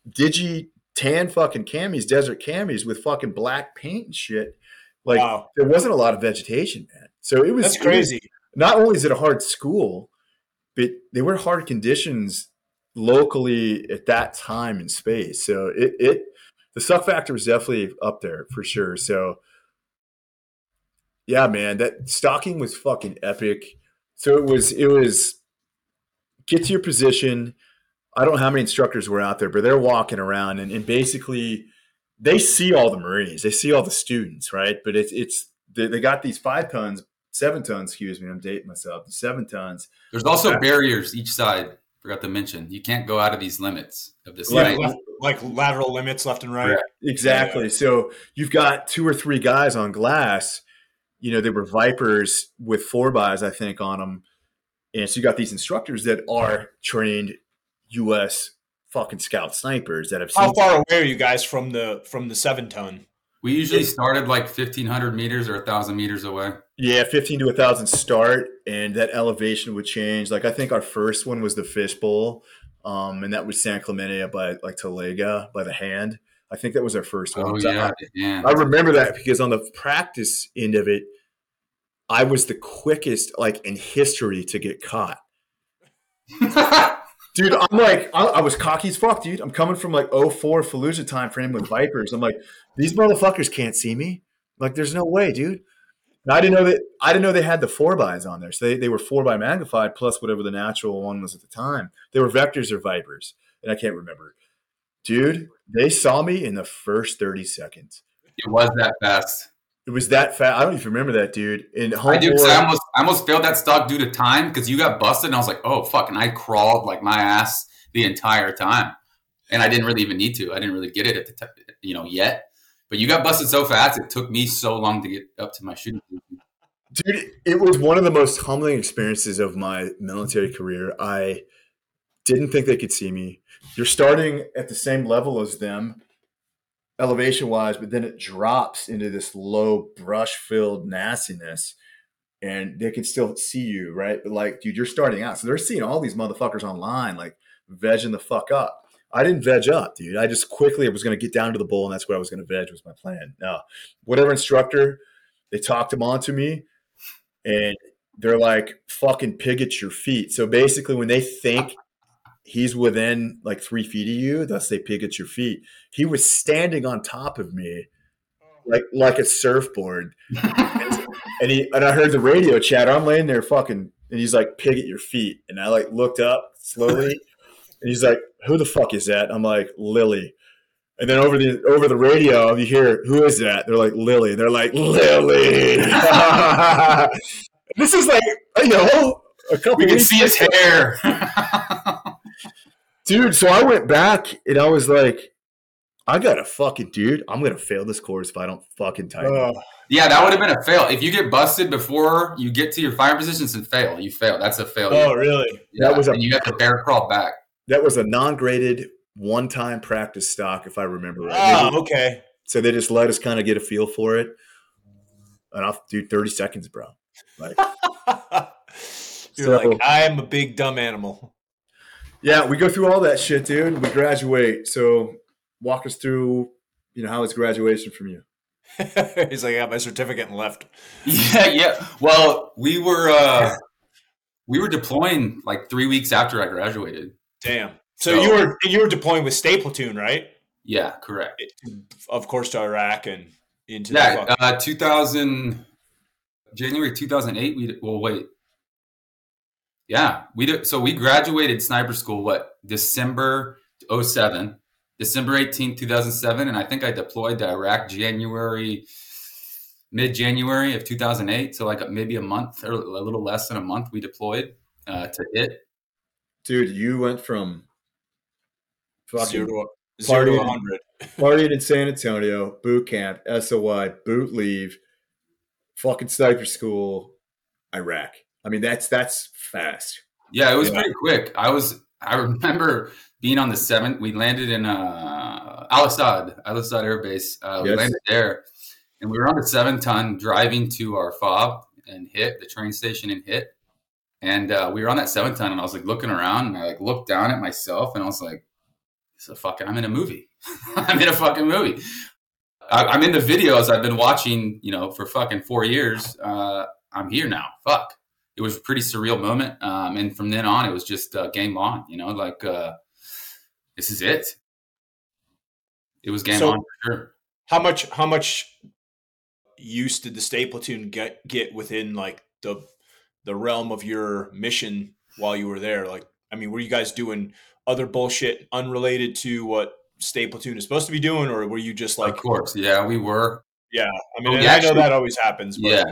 digi tan fucking camis, desert camis with fucking black paint and shit. Like wow. there wasn't a lot of vegetation, man. So it was That's crazy. It was, not only is it a hard school, but they were hard conditions locally at that time and space. So it it the suck factor was definitely up there for sure. So yeah, man, that stalking was fucking epic. So it was it was get to your position. I don't know how many instructors were out there, but they're walking around and, and basically they see all the Marines, they see all the students, right? But it's it's they, they got these five tons seven tons, excuse me, I'm dating myself, seven tons. There's also barriers each side. Forgot to mention, you can't go out of these limits of this. Like, like lateral limits left and right. Exactly. Yeah. So you've got two or three guys on glass. You know, they were Vipers with four bys, I think, on them. And so you got these instructors that are trained U.S. fucking scout snipers that have. How far away are you guys from the from the seven ton? We usually started like 1,500 meters or 1,000 meters away. Yeah, 15 to 1,000 start, and that elevation would change. Like, I think our first one was the fishbowl, um, and that was San Clemente by like Talega by the hand. I think that was our first one. Oh, yeah, I, yeah. I remember that because on the practice end of it, I was the quickest, like, in history to get caught. dude, I'm like, I, I, was cocky as fuck, dude. I'm coming from like 04 Fallujah time frame with Vipers. I'm like, these motherfuckers can't see me. Like, there's no way, dude. And I didn't know that. I didn't know they had the four bys on there. So they, they were four by magnified plus whatever the natural one was at the time. They were vectors or vipers, and I can't remember. Dude, they saw me in the first 30 seconds. It was that fast. It was that fast. I don't even remember that, dude. In I do. I almost, I almost failed that stalk due to time because you got busted, and I was like, "Oh fuck!" And I crawled like my ass the entire time, and I didn't really even need to. I didn't really get it at the, t- you know, yet. But you got busted so fast; it took me so long to get up to my shooting. Dude, it was one of the most humbling experiences of my military career. I didn't think they could see me. You're starting at the same level as them elevation wise, but then it drops into this low brush filled nastiness and they can still see you, right? But like, dude, you're starting out. So they're seeing all these motherfuckers online, like vegging the fuck up. I didn't veg up, dude. I just quickly was going to get down to the bowl and that's where I was going to veg was my plan. Now, whatever instructor, they talked him onto me and they're like fucking pig at your feet. So basically, when they think he's within like three feet of you, thus they pig at your feet. He was standing on top of me, like like a surfboard, and he and I heard the radio chatter. I'm laying there fucking, and he's like pig at your feet, and I like looked up slowly, and he's like, "Who the fuck is that?" I'm like, "Lilley." And then over the over the radio, you hear, "Who is that?" They're like, "Lilley." They're like, "Lilley." this is like you know a couple. We can see his hair. dude. So I went back and I was like, I got to fucking dude. I'm gonna fail this course if I don't fucking tighten. up. Oh, yeah, that would have been a fail. If you get busted before you get to your fire positions and fail, you fail. That's a fail. oh, really? That was a- and you have to bear crawl back. That was a non-graded one-time practice stalk, if I remember right. Oh, Maybe- okay. So they just let us kind of get a feel for it. And I'll do 30 seconds, bro. Like, You're So- like, I am a big dumb animal. yeah, we go through all that shit, dude. We graduate. So walk us through, you know, how was graduation from you? He's like, I got my certificate and left. Yeah, yeah. Well, we were uh we were deploying like three weeks after I graduated. Damn. So, So- you were you were deploying with STA Platoon, right? Yeah, correct. Of course, to Iraq and into Yeah, uh, 2000 January 2008. We well wait. Yeah, we did. So we graduated sniper school what December 07, December 18th, 2007, and I think I deployed to Iraq January mid January of 2008. So like maybe a month or a little less than a month we deployed uh, to it. Dude, you went from fucking zero to, zero to partying. 100. partied in San Antonio, boot camp, SOI, boot leave, fucking sniper school, Iraq. I mean, that's that's fast. Yeah, it was Yeah. pretty quick. I was I remember being on the seventh. We landed in uh, Al Asad, Al Asad Air Base. Uh, We landed there, and we were on the seven ton driving to our fob and Hit the train station and Hit. And uh, we were on that seven ton, and I was like looking around, and I like looked down at myself, and I was like, "This is a fucking. I'm in a movie. I'm in a fucking movie. I, I'm in the videos I've been watching, you know, for fucking four years. Uh, I'm here now. Fuck." it was a pretty surreal moment. Um, and from then on, it was just uh, game on. You know, like uh, this is it. It was game So- on for sure. How much how much use did the STA Platoon get get within like the the realm of your mission while you were there? Like, I mean, were you guys doing other bullshit unrelated to what STA Platoon is supposed to be doing, or were you just like, of course, yeah, we were. yeah? I mean, Oh, we I know that always happens. But Yeah,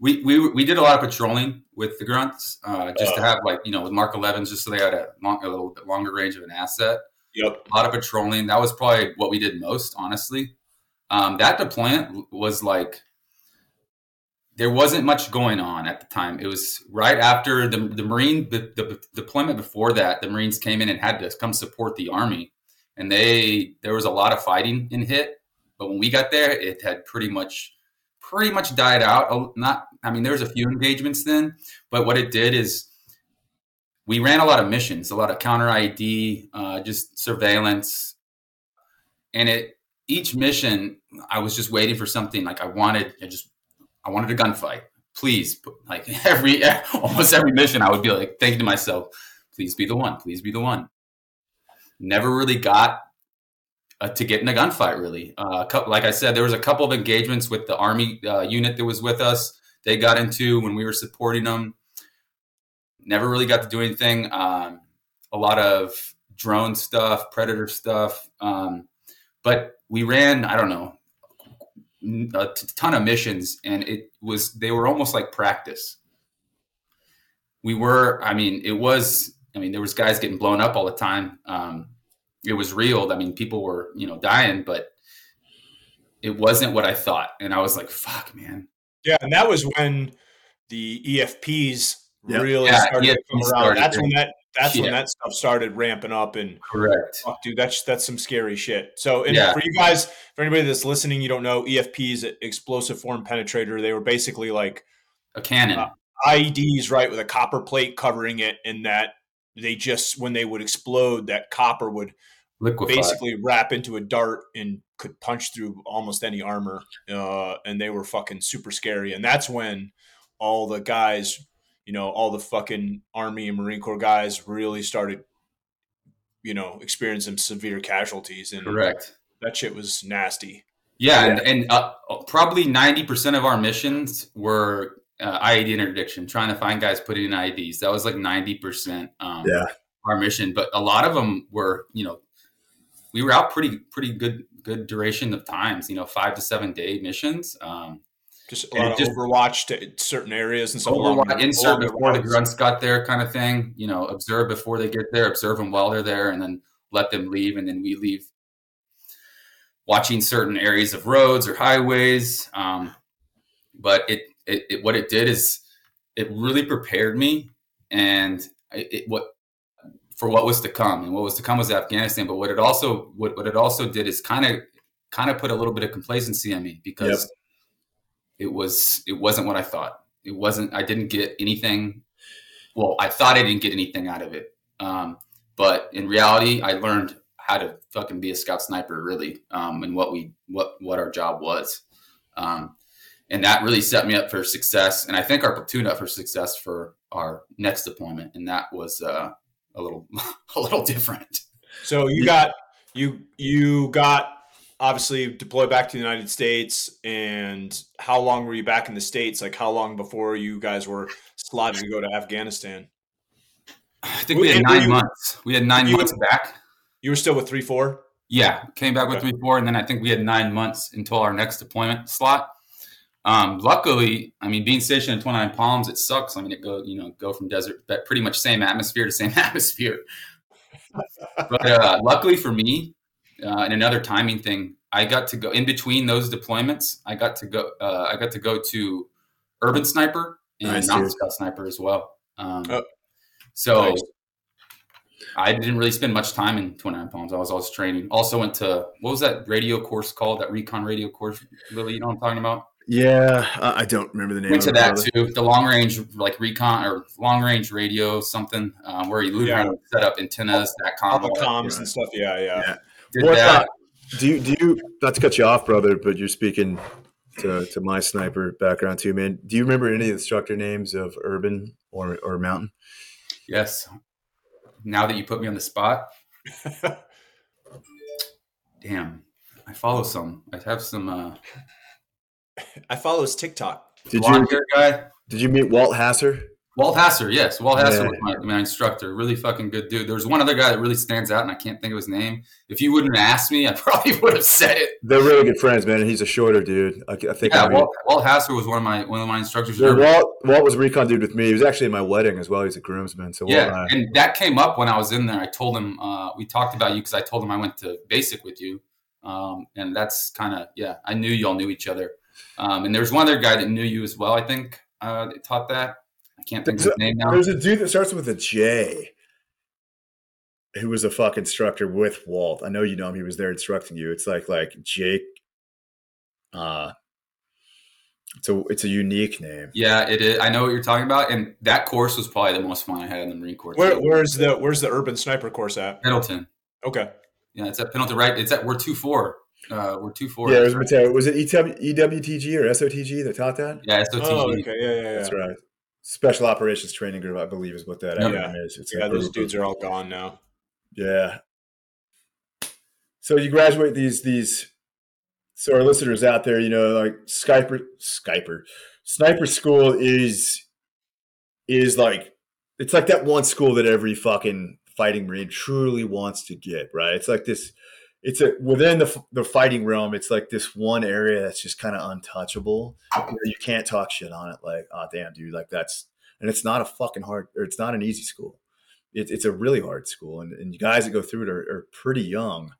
we, we we did a lot of patrolling with the grunts, uh, just to Uh. have like you know with Mark 11s, just so they had a, long, a little bit longer range of an asset. Yep. a lot of patrolling. That was probably what we did most, honestly. Um, that deployment was like there wasn't much going on at the time. It was right after the the Marine the, the deployment before that. The Marines came in and had to come support the Army, and they there was a lot of fighting in Hit. But when we got there, it had pretty much pretty much died out. Oh, Not, I mean, there was a few engagements then, but what it did is we ran a lot of missions, a lot of counter ID, uh, just surveillance, and it each mission I was just waiting for something like I wanted. I just I wanted a gunfight, please. Like every almost every mission, I would be like thinking to myself, please be the one, please be the one. Never really got uh, to get in a gunfight. Really, uh, like I said, there was a couple of engagements with the army uh, unit that was with us. They got into when we were supporting them never really got to do anything. Um, a lot of drone stuff, predator stuff, um, but we ran. I don't know a t- ton of missions, and it was they were almost like practice. We were. I mean, it was. I mean, there was guys getting blown up all the time. Um, it was real. I mean, people were you know dying, but it wasn't what I thought, and I was like, "Fuck, man." Yeah, and that was when the EFPs Yeah. really Yeah, started to come around. started That's when that that's when that stuff started ramping up and Correct. dude, that's that's some scary shit. So, and Yeah. for you guys, for anybody that's listening, you don't know EFPs, explosive form penetrator. They were basically like A cannon. Uh, IEDs, right, with a copper plate covering it, and that they just when they would explode, that copper would basically wrap into a dart and could punch through almost any armor. Uh, and they were fucking super scary. And that's when all the guys you know all the fucking Army and Marine Corps guys really started, you know, experiencing severe casualties, and Correct. that shit was nasty. Yeah, and, and uh, probably ninety percent of our missions were uh, IED interdiction, trying to find guys putting in IEDs. That was like ninety percent. Um, Yeah. our mission, but a lot of them were, you know, we were out pretty pretty good good duration of times. You know, five to seven day missions. Um, Just a lot just- Overwatch to certain areas and so Overwatch, insert before the grunts got there, kind of thing. You know, observe before they get there, observe them while they're there, and then let them leave, and then we leave. Watching certain areas of roads or highways, um, but it, it, it what it did is it really prepared me, and it, it what for what was to come, and what was to come was Afghanistan. But what it also what, what it also did is kind of kind of put a little bit of complacency on me because it was it wasn't what I thought. It wasn't. I didn't get anything. Well, I thought I didn't get anything out of it, um, but in reality, I learned how to fucking be a scout sniper, really, um, and what we what what our job was, um, and that really set me up for success. And I think our platoon up for success for our next deployment, and that was uh, a little a little different. So you got you you got obviously deployed back to the United States, and how long were you back in the states? Like how long before you guys were slotted to go to Afghanistan? I think we had And nine you- months. We had nine months back. You were still with three four. Yeah, came back with Okay. three four, and then I think we had nine months until our next deployment slot. Um, luckily, I mean, being stationed at Twenty Nine Palms, it sucks. I mean, it go you know go from desert, but pretty much same atmosphere to same atmosphere. but uh, luckily for me, uh, and another timing thing, I got to go in between those deployments. I got to go. Uh, I got to go to Urban Sniper and Nice, Mountain dude. Scout Sniper as well. Um, Oh, so. nice. I didn't really spend much time in 29 Palms. I was always training. Also went to what was that radio course called? That recon radio course, Lilley. You know what I'm talking about? Yeah, I don't remember the name. Went to that too. The long range, like recon or long range radio, something um, where you Yeah. around and set up antennas, that All com. the all that. comms and stuff. Yeah, yeah. Yeah. Did What, that. uh, do you do you not to cut you off, brother? But you're speaking to, to my sniper background too, man. Do you remember any of the instructor names of Urban or or Mountain? Yes. Now that you put me on the spot, damn, I follow some. I have some uh, I follow his TikTok. Did you guy. did you meet Walt Hasser? Walt Hasser, yes. Walt Hasser Yeah. was my, my instructor. Really fucking good dude. There's one other guy that really stands out, and I can't think of his name. If you wouldn't have asked me, I probably would have said it. They're really good friends, man. And he's a shorter dude. I, I think. Yeah, I mean, Walt, Walt Hasser was one of my one of my instructors. yeah, Walt Walt was a recon dude with me. He was actually at my wedding as well. He's a groomsman. So yeah, and that came up when I was in there. I told him uh, we talked about you because I told him I went to basic with you, um, and that's kind of yeah. I knew y'all knew each other, um, and there's one other guy that knew you as well. I think uh, that taught that. I can't think of his name now. There's a dude that starts with a J who was a fuck instructor with Walt. I know you know him. He was there instructing you. It's like like Jake. Uh it's a it's a unique name. Yeah, it is. I know what you're talking about, and that course was probably the most fun I had in the Marine Corps. Where, where's the Where's the urban sniper course at? Pendleton. Okay. Yeah, it's at Pendleton, right? It's at we're two four. Uh, we're two four. Yeah, it was, was it EW, EWTG or SOTG that taught that? yeah, SOTG. Oh, okay. Yeah, yeah, yeah. That's right. Special Operations Training Group, I believe, is what that Yeah. acronym is. It's Yeah, those dudes are all gone now. Yeah. So you graduate these these. So our listeners out there, you know, like Skyper, Skyper, Sniper School is is like it's like that one school that every fucking fighting marine truly wants to get. Right? It's like this. It's a within the the fighting realm. It's like this one area that's just kind of untouchable. You can't talk shit on it. Like, oh damn, dude, like that's and it's not a fucking hard or it's not an easy school it, it's a really hard school and, and guys that go through it are, are pretty young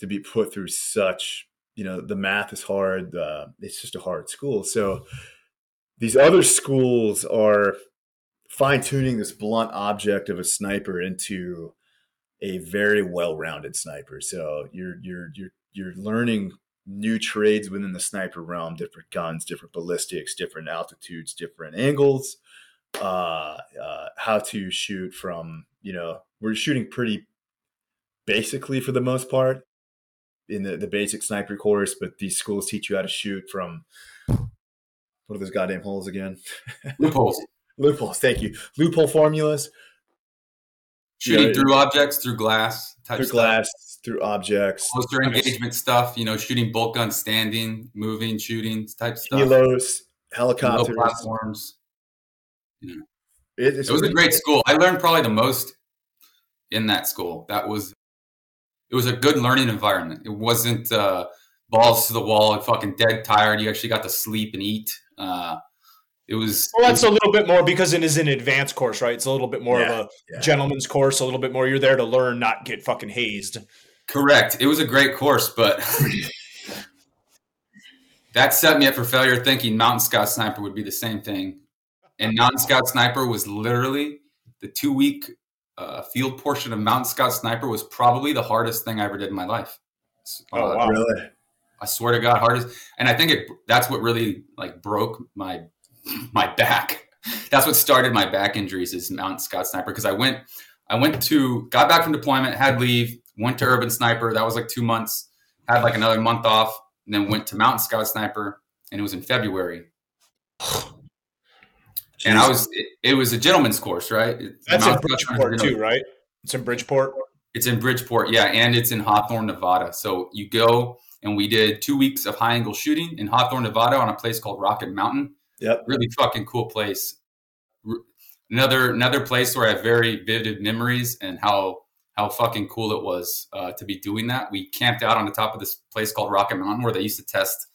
to be put through such you know the math is hard uh, it's just a hard school so these other schools are fine-tuning this blunt object of a sniper into a very well-rounded sniper so you're you're you're you're learning new trades within the sniper realm different guns different ballistics different altitudes different angles uh, uh, how to shoot from you know we're shooting pretty basically for the most part in the, the basic sniper course but these schools teach you how to shoot from what are those goddamn holes again Loopholes. loopholes. Thank you. Loophole formulas Shooting Yeah. through objects, through glass, type through stuff. glass, through objects, Closer engagement stuff, you know, shooting bolt gun standing, moving, shooting type stuff. kilos, helicopters. platforms. It, It was a great school. I learned probably the most in that school. That was it was a good learning environment. It wasn't uh, balls to the wall and fucking dead tired. You actually got to sleep and eat. Uh, it was Well, that's a little bit more because it is an advanced course, right? It's a little bit more Yeah, of a yeah. gentleman's course, a little bit more. You're there to learn, not get fucking hazed. correct. It was a great course, but that set me up for failure. Thinking Mountain Scout Sniper would be the same thing, and Mountain Scout Sniper was literally the two week uh, field portion of Mountain Scout Sniper was probably the hardest thing I ever did in my life. Oh, Uh, wow. really. I swear to God, hardest. And I think it that's what really like broke my my back. That's what started my back injuries is Mountain Scout Sniper because I went I went to got back from deployment, had leave, went to Urban Sniper. That was like two months. Had like another month off, and then went to Mountain Scout Sniper, and it was in February. And I was it, it was a gentleman's course, right? That's in Scout Sniper, Bridgeport too, right? It's in Bridgeport. it's in Bridgeport, yeah, and it's in Hawthorne, Nevada. So you go and we did two weeks of high angle shooting in Hawthorne, Nevada, on a place called Rocket Mountain. Yep. Really fucking cool place. Another another place where I have very vivid memories and how how fucking cool it was uh, to be doing that. We camped out on the top of this place called Rocket Mountain where they used to test.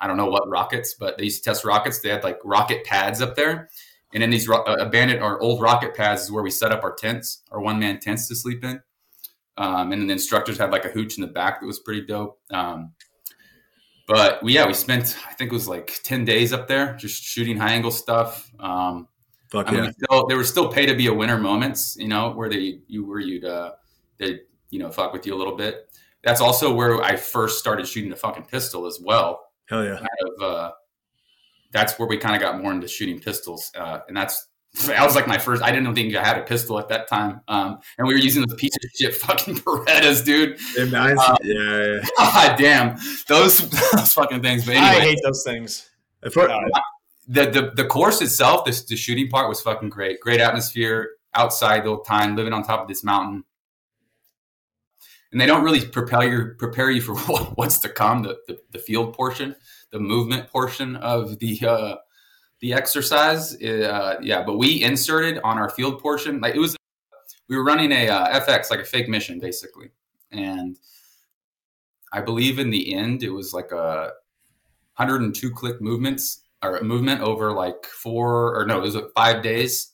I don't know what rockets, but they used to test rockets. They had like rocket pads up there, and in these ro- uh, abandoned or old rocket pads is where we set up our tents, our one man tents to sleep in. Um, and then the instructors had like a hooch in the back that was pretty dope. Um, but we, yeah, we spent I think it was like ten days up there just shooting high angle stuff. Um, Fuck I mean, yeah. still, there were still pay to be a winner moments, you know, where they you where you'd uh, they you know fuck with you a little bit. That's also where I first started shooting a fucking pistol as well Hell yeah. kind of uh, that's where we kind of got more into shooting pistols, uh, and that's that was like my first. I didn't think I had a pistol at that time, um, and we were using those piece of shit fucking Berettas, dude. It reminds- Uh, yeah, yeah. God damn those those fucking things. But I hate those things. If we're- Uh, the, the the course itself, the, the shooting part was fucking great. Great atmosphere outside the whole time, living on top of this mountain. And they don't really prepare you prepare you for what, what's to come. The, the the field portion, the movement portion of the uh, the exercise. Uh, yeah, but we inserted on our field portion like it was. We were running a uh, FX like a fake mission basically, and I believe in the end it was like a 102 click movements or a movement over like four or no, it was like five days.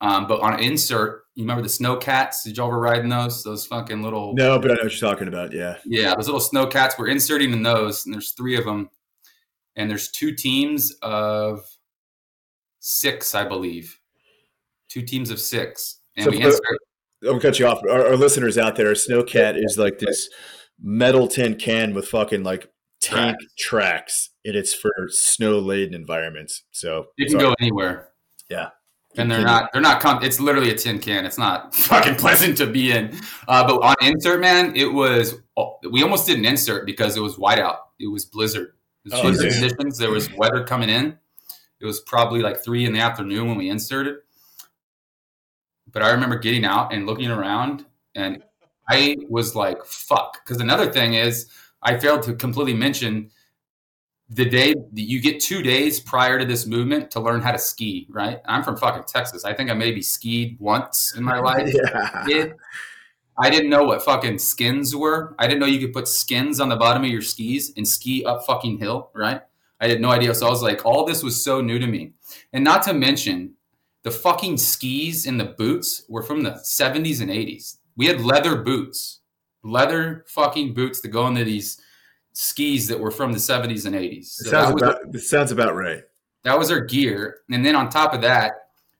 Um, but on insert, you remember the snow cats? Did y'all ever ride in those? Those fucking little no, but I know what you're talking about. Yeah. yeah, those little snow cats. We're inserting in those, and there's three of them, and there's two teams of six, I believe. Two teams of six, and So we insert. I'll cut you off. Our, our listeners out there, snowcat is like this metal tin can with fucking like tank tracks, and it's for snow laden environments. So You can sorry. go anywhere. Yeah. And they're not, they're not, com- it's literally a tin can. It's not fucking pleasant to be in. Uh, but on insert, man, it was, we almost didn't insert because it was whiteout. It was blizzard. It was Oh, blizzard conditions. There was weather coming in. It was probably like three in the afternoon when we inserted. But I remember getting out and looking around and I was like, fuck. Because another thing is, I failed to completely mention the day that you get two days prior to this movement to learn how to ski, right? I'm from fucking Texas. I think I maybe skied once in my life. Yeah. Did. I didn't know what fucking skins were. I didn't know you could put skins on the bottom of your skis and ski up fucking hill, right? I had no idea. So I was like, all this was so new to me. And not to mention, the fucking skis and the boots were from the 70s and 80s. We had leather boots, leather fucking boots to go into these skis that were from the 70s and 80s. It So sounds that was, about it sounds about right. that was our gear. And then on top of that,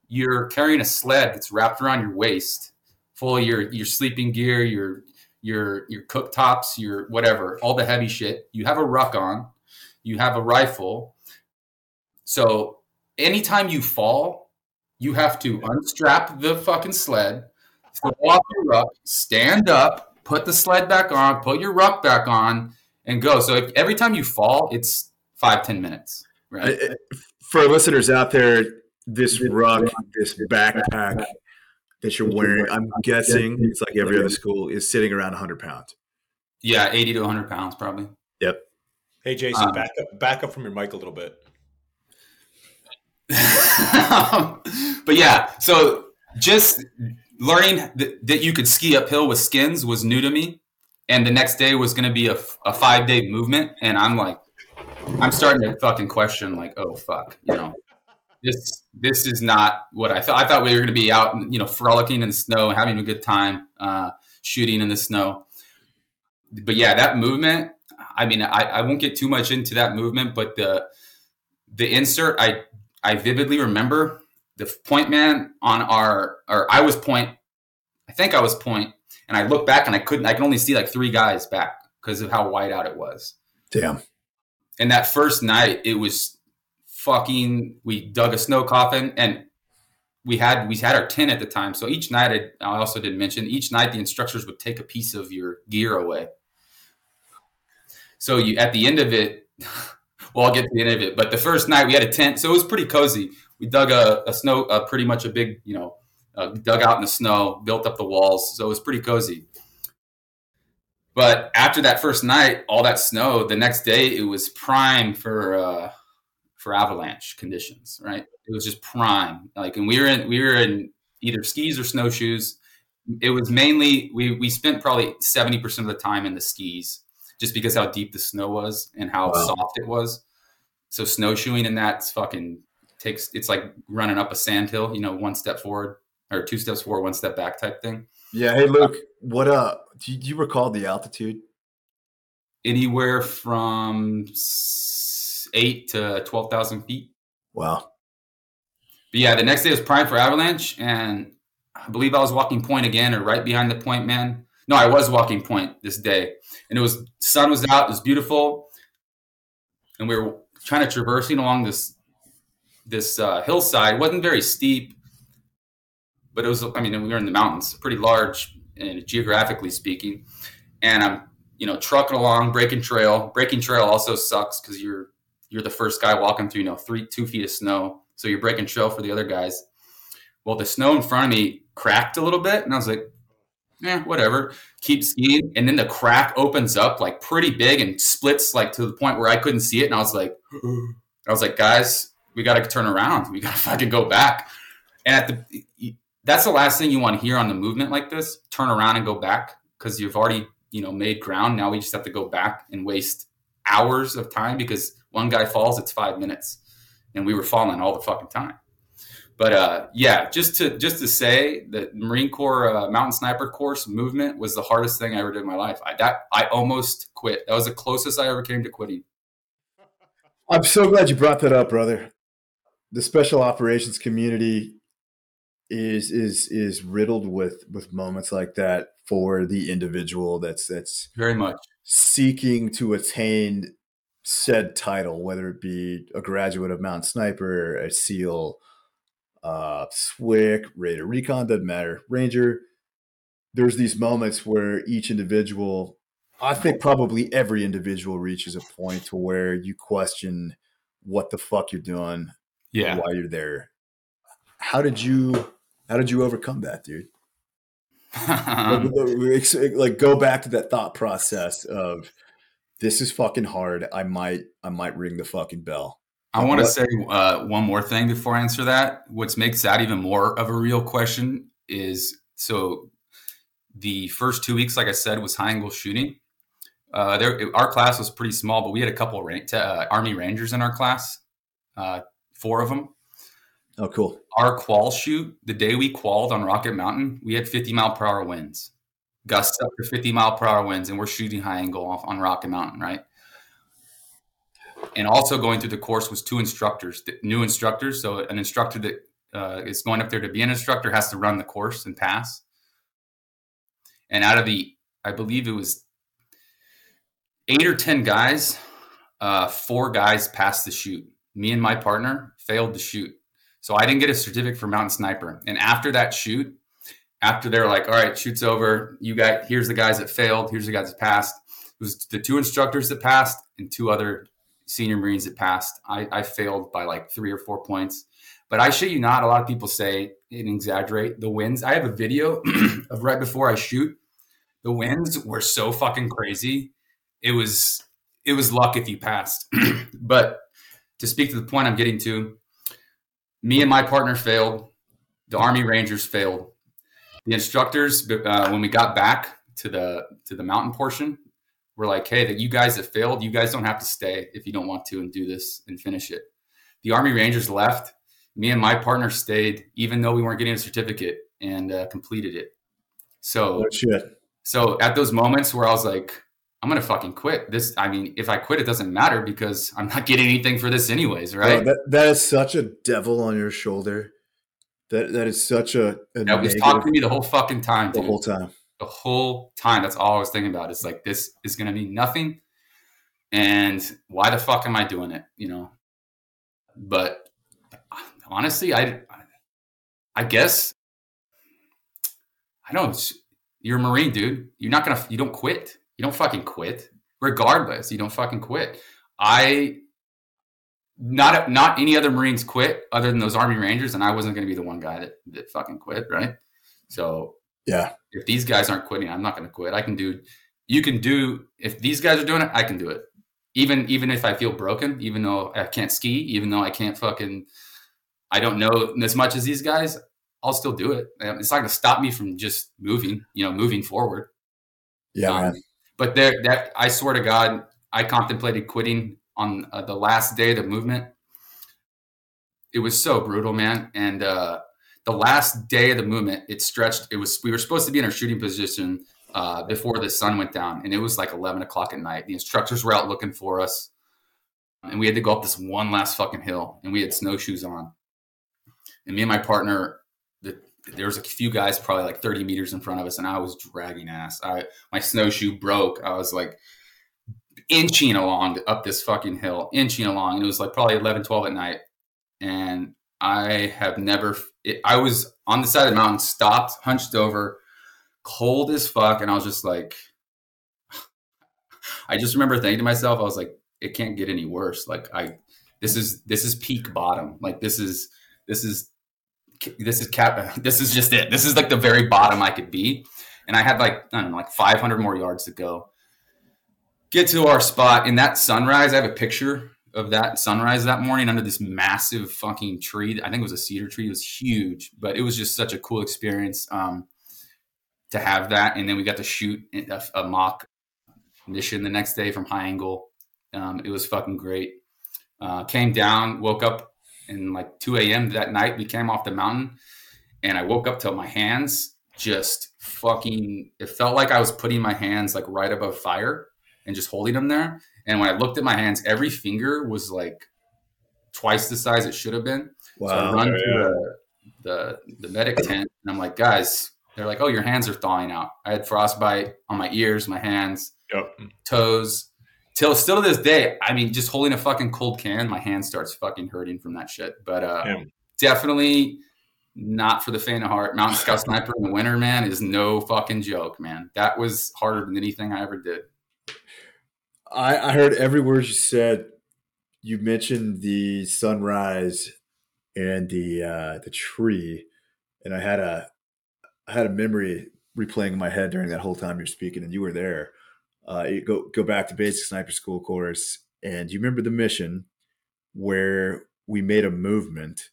you're carrying a sled that's wrapped around your waist, full of your your sleeping gear, your your your cooktops, your whatever, all the heavy shit. You have a ruck on, you have a rifle. So anytime you fall, you have to unstrap the fucking sled, throw off your ruck, stand up, put the sled back on, put your ruck back on, and go. So if, every time you fall, it's five ten minutes. Right. I- I- For listeners out there, this ruck, this backpack that you're wearing, I'm guessing it's like every other school is sitting around 100 pounds. Yeah, 80 to 100 pounds probably. Hey Jason, Um, back up back up from your mic a little bit. but yeah, so just learning that, that you could ski uphill with skins was new to me. And the next day was going to be a, a five day movement. And I'm like, I'm starting to fucking question, like, oh, fuck, you know, this this is not what I thought. I thought we were going to be out, you know, frolicking in the snow, having a good time, uh, shooting in the snow. But yeah, that movement, I mean, I, I won't get too much into that movement, but the the insert, I I vividly remember the point man on our, or I was point, I think I was point, and I look back and I couldn't, I can only see like three guys back because of how wide out it was. Damn. And that first night, it was fucking. We dug a snow coffin, and we had we had our tent at the time. So each night, I, I also didn't mention each night the instructors would take a piece of your gear away. So you at the end of it, well, I'll get to the end of it. But the first night we had a tent, so it was pretty cozy. We dug a, a snow, uh, pretty much a big, you know, uh, dug out in the snow, built up the walls, so it was pretty cozy. But after that first night, all that snow, the next day it was prime for uh, for avalanche conditions. Right, it was just prime. Like, and we were in we were in either skis or snowshoes. It was mainly we we spent probably seventy percent of the time in the skis, just because how deep the snow was and how Wow. soft it was. So snowshoeing in that's fucking takes. It's like running up a sand hill. You know, one step forward or two steps forward, one step back type thing. Yeah. Hey, Luke, uh, what up? Do you, do you recall the altitude? anywhere from eight to twelve thousand feet. Wow. But yeah, the next day was prime for avalanche, and I believe I was walking point again, or right behind the point man. No, I was walking point this day, and it was sun was out. It was beautiful, and we were trying to traversing along this this uh, hillside. It wasn't very steep, but it was. I mean, we were in the mountains, pretty large, and geographically speaking. And I'm, you know, trucking along, breaking trail. Breaking trail also sucks because you're you're the first guy walking through, you know, three two feet of snow, so you're breaking trail for the other guys. Well, the snow in front of me cracked a little bit, and I was like, "Yeah, whatever." Keep skiing, and then the crack opens up like pretty big and splits like to the point where I couldn't see it, and I was like, "I was like, guys, we got to turn around. We got to fucking go back." And at the that's the last thing you want to hear on the movement like this. Turn around and go back because you've already you know made ground. Now we just have to go back and waste hours of time because one guy falls, it's five minutes, and we were falling all the fucking time. But uh, yeah, just to just to say that Marine Corps uh, Mountain Sniper course movement was the hardest thing I ever did in my life. I that I almost quit. That was the closest I ever came to quitting. I'm so glad you brought that up, brother. The special operations community is is is riddled with with moments like that for the individual that's that's Very much. seeking to attain said title, whether it be a graduate of Mount Sniper, a SEAL, uh, SWCC, Raider Recon, doesn't matter, Ranger. There's these moments where each individual, I think probably every individual reaches a point to where you question what the fuck you're doing, Yeah. why you're there. How did you how did you overcome that, dude? Like, like go back to that thought process of this is fucking hard. I might I might ring the fucking bell. I want to say uh, one more thing before I answer that. What makes that even more of a real question is so the first two weeks, like I said, was high angle shooting. Uh, there, our class was pretty small, but we had a couple of uh, Army Rangers in our class, uh, four of them. Oh, cool. Our qual shoot, the day we qualled on Rocket Mountain, we had 50 mile per hour winds, gusts up to 50 mile per hour winds, and we're shooting high angle off on Rocket Mountain, right? And also going through the course was two instructors, new instructors. So an instructor that uh, is going up there to be an instructor has to run the course and pass. And out of the, I believe it was eight or 10 guys, uh, four guys passed the shoot. Me and my partner failed the shoot. So I didn't get a certificate for mountain sniper. And after that shoot, after they're like, all right, shoot's over. You got here's the guys that failed, here's the guys that passed. It was the two instructors that passed and two other senior Marines that passed. I, I failed by like three or four points. But I shit you not, a lot of people say and exaggerate the winds. I have a video of right before I shoot. The winds were so fucking crazy. It was it was luck if you passed. but to speak to the point I'm getting to, me and my partner failed. The Army Rangers failed. The instructors, uh, when we got back to the to the mountain portion, were like, "Hey, that you guys have failed. You guys don't have to stay if you don't want to and do this and finish it." The Army Rangers left. Me and my partner stayed, even though we weren't getting a certificate, and uh, completed it. So, Oh, so at those moments where I was like, I'm gonna fucking quit. This, I mean, if I quit, it doesn't matter because I'm not getting anything for this anyways, right? Bro, that, that is such a devil on your shoulder. That that is such a, a that was talking to me the whole fucking time, the dude. whole time. The whole time. That's all I was thinking about. It's like this is gonna mean nothing, and why the fuck am I doing it? You know. But honestly, I, I guess I don't. You're a marine, dude. You're not gonna. You don't quit. You don't fucking quit. Regardless, you don't fucking quit. I not not any other Marines quit other than those Army Rangers, and I wasn't going to be the one guy that that fucking quit, right? So Yeah. If these guys aren't quitting, I'm not going to quit. I can do. You can do. If these guys are doing it, I can do it. Even even if I feel broken, even though I can't ski, even though I can't fucking, I don't know as much as these guys, I'll still do it. Um, It's not going to stop me from just moving. You know, moving forward. Yeah, Um. But there, that I swear to God, I contemplated quitting on uh, the last day of the movement. It was so brutal, man. And uh, the last day of the movement, it stretched. It was we were supposed to be in our shooting position uh, before the sun went down, and it was like eleven o'clock at night. The instructors were out looking for us, and we had to go up this one last fucking hill, and we had snowshoes on. And me and my partner, the, there was a few guys probably like 30 meters in front of us, and I was dragging ass. I my snowshoe broke. I was like inching along up this fucking hill, inching along. And it was like probably 11, 12 at night. And I have never, it, I was on the side of the mountain, stopped, hunched over, cold as fuck. And I was just like, I just remember thinking to myself, I was like, it can't get any worse. Like, I, this is, this is peak bottom. Like, this is, this is, this is cap, this is just it. This is like the very bottom I could be. And I had like, I don't know, like 500 more yards to go get to our spot in that sunrise. I have a picture of that sunrise that morning under this massive fucking tree. I think it was a cedar tree. It was huge, but it was just such a cool experience um, to have that. And then we got to shoot a, a mock mission the next day from high angle. Um, it was fucking great. Uh, came down, woke up in like 2 a.m. that night. We came off the mountain and I woke up till my hands just fucking, it felt like I was putting my hands like right above fire and just holding them there. And when I looked at my hands, every finger was like twice the size it should have been. So I run yeah, to yeah. the, the the medic tent and I'm like, guys, they're like, oh, your hands are thawing out. I had frostbite on my ears, my hands, Yep. toes. Till still to this day, I mean, just holding a fucking cold can, my hand starts fucking hurting from that shit. But uh, Yeah. definitely not for the faint of heart. Mountain Scout Sniper in the winter, man, is no fucking joke, man. That was harder than anything I ever did. I, I heard every word you said. You mentioned the sunrise and the uh, the tree, and I had a I had a memory replaying in my head during that whole time you're speaking, and you were there. Uh, you go go back to basic sniper school course, and you remember the mission where we made a movement,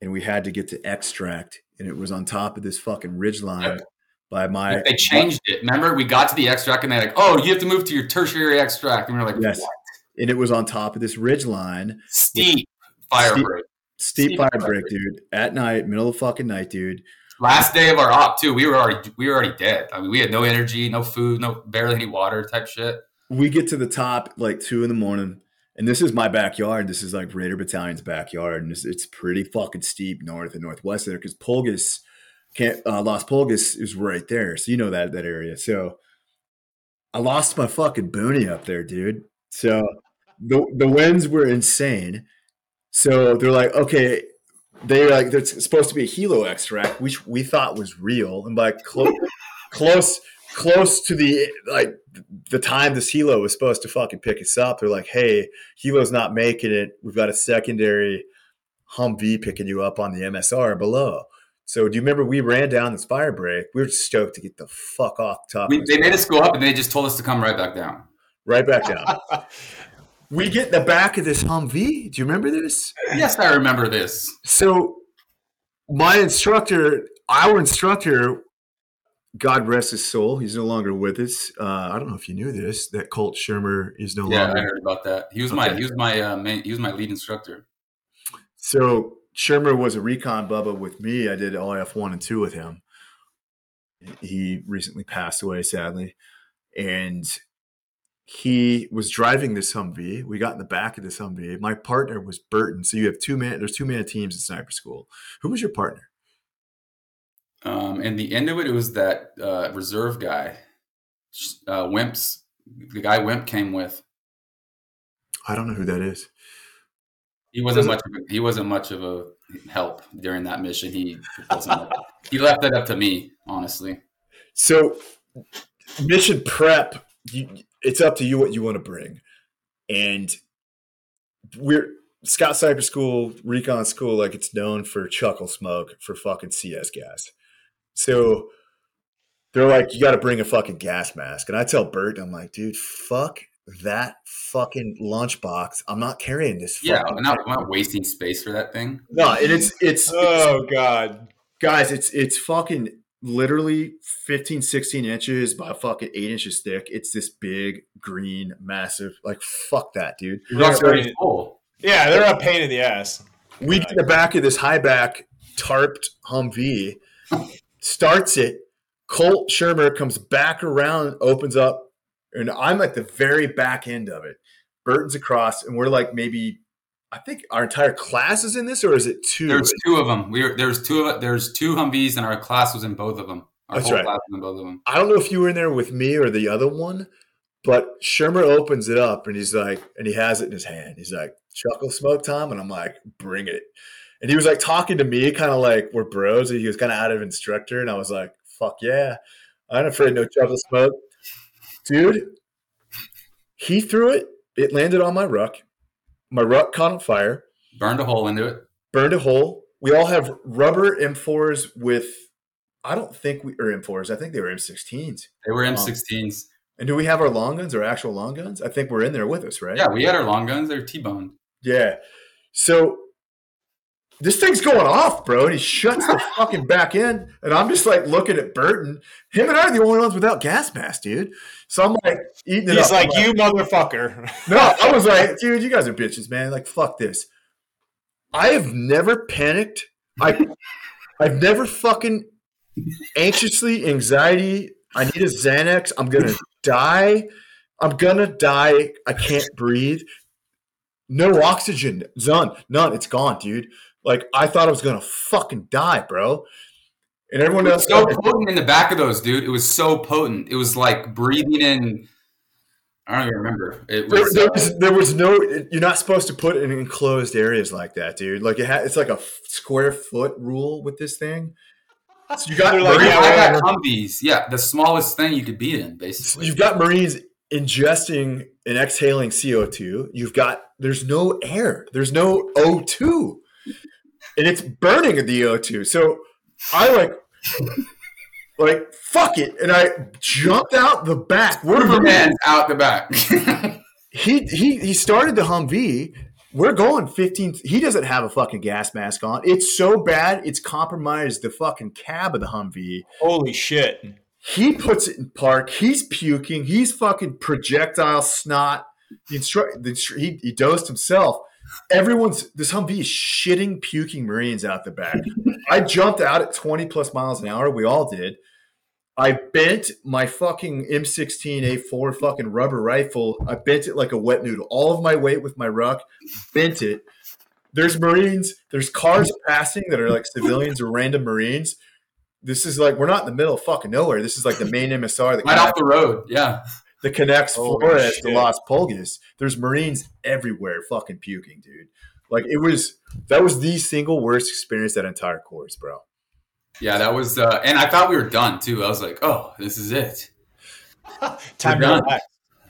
and we had to get to extract, and it was on top of this fucking ridge line Yep. By my they changed it. Remember, we got to the extract and they're like, "Oh, you have to move to your tertiary extract," and we are like, yes, "What? and it was on top of this ridge line. steep fire Steep- break." Steep Steep fire fire break, dude. At night, middle of fucking night, dude. Last day of our op too. We were already we were already dead. I mean, we had no energy, no food, no barely any water type shit. We get to the top like two in the morning, and this is my backyard. This is like Raider Battalion's backyard, and it's, it's pretty fucking steep north and northwest there because can't uh, Las Pulgas is right there, so you know that that area. So I lost my fucking boonie up there, dude. So the the winds were insane. So they're like, okay, they're like, there's supposed to be a helo extract, which we thought was real, and by close, close, close to the like the time this helo was supposed to fucking pick us up, they're like, hey, helo's not making it. We've got a secondary Humvee picking you up on the MSR below. So do you remember we ran down this fire break? We were stoked to get the fuck off the top. We, they made us go up and they just told us to come right back down. right back down. we get in the back of this Humvee. Do you remember this? Yes, I remember this. So my instructor, our instructor, God rest his soul, he's no longer with us. Uh, I don't know if you knew this. That Colt Shermer is no longer. Yeah, I heard about that. He was my he was my uh, main, he was my lead instructor. So Shermer was a recon bubba with me. I did OIF one and two with him. He recently passed away, sadly, and he was driving this Humvee. We got in the back of this Humvee. My partner was Burton. So you have two man. There's two man teams in sniper school. Who was your partner? Um, and the end of it, it was that uh, reserve guy, uh, Wimps. The guy Wimp came with. I don't know who that is. He wasn't much. Of a, he wasn't much of a help during that mission. He he left that up to me, honestly. So mission prep, you, it's up to you what you want to bring. And we're Scout Sniper School, Recon School, like it's known for chuckle smoke for fucking CS gas. So they're like, you got to bring a fucking gas mask. And I tell Bert, I'm like, dude, fuck that fucking lunchbox. I'm not carrying this. Yeah, fucking I'm not, I'm not wasting space for that thing. no, and it's it's, it's Oh God. guys it's it's fucking literally 15 16 inches by fucking 8 inches thick it's this big green massive like fuck that dude It's also Yeah, very right. Yeah, they're a pain in the ass. we get in the back of this high back tarped humvee starts it colt shermer comes back around opens up and i'm at the very back end of it burton's across and we're like maybe i think our entire class is in this or is it two There's two of them. We were, there's two of there's two Humvees, and our class was in both of them. Our That's whole right. class was in both of them. I don't know if you were in there with me or the other one, but Shermer opens it up and he's like, and he has it in his hand. He's like, chuckle smoke time. And I'm like, bring it. And he was like talking to me, kind of like we're bros. And he was kind of out of instructor. And I was like, fuck yeah. I ain't afraid no chuckle smoke. Dude, he threw it. It landed on my ruck. My ruck caught on fire, Burned a hole into it. burned a hole. We all have rubber M4s with, I don't think we, or M4s. I think they were M16s. They were M16s. And do we have our long guns, our actual long guns? I think we're in there with us, right? Yeah, we had our long guns. They're T-boned. Yeah. So this thing's going off, bro. And he shuts the fucking back end. And I'm just like looking at Burton. Him and I are the only ones without gas mask, dude. So I'm like eating it He's up. like, I'm you motherfucker. No, I was like, dude, you guys are bitches, man. Like, fuck this. I have never panicked. I I've never fucking anxiously, anxiety. I need a Xanax. I'm gonna die. I'm gonna die. I can't breathe. No oxygen. None. None. It's gone, dude. Like I thought I was gonna fucking die, bro. And everyone It else. was so potent in the back of those, dude. It was so potent. It was like breathing in. I don't even remember. It There, was. there uh, was there was no. You're not supposed to put in enclosed areas like that, dude. Like it ha, it's like a square foot rule with this thing. So you got like, yeah, I got Humvees. Yeah, the smallest thing you could be in, basically. you've got Marines ingesting and exhaling CO2. You've got there's no air. There's no O2, and it's burning the O2. So I like like fuck it, and I jumped out the back. We're Superman's out the back. he he he started the Humvee. We're going 15. He doesn't have a fucking gas mask on. It's so bad, it's compromised the fucking cab of the Humvee. Holy shit. He puts it in park. He's puking. He's fucking projectile snot. The instru- the instru- he, he dosed himself. Everyone's this Humvee is shitting, puking Marines out the back. I jumped out at 20 plus miles an hour. We all did. I bent my fucking M16 A4 fucking rubber rifle. I bent it like a wet noodle. All of my weight with my ruck, bent it. There's Marines, there's cars passing that are like civilians or random Marines. This is like we're not in the middle of fucking nowhere. This is like the main MSR that right off the road. Yeah. That connects Holy Flores to shit. Las Pulgas. There's Marines everywhere fucking puking, dude. Like it was that was the single worst experience that entire course, bro. Yeah, that was. Uh, and I thought we were done too. I was like, oh, this is it. Time done.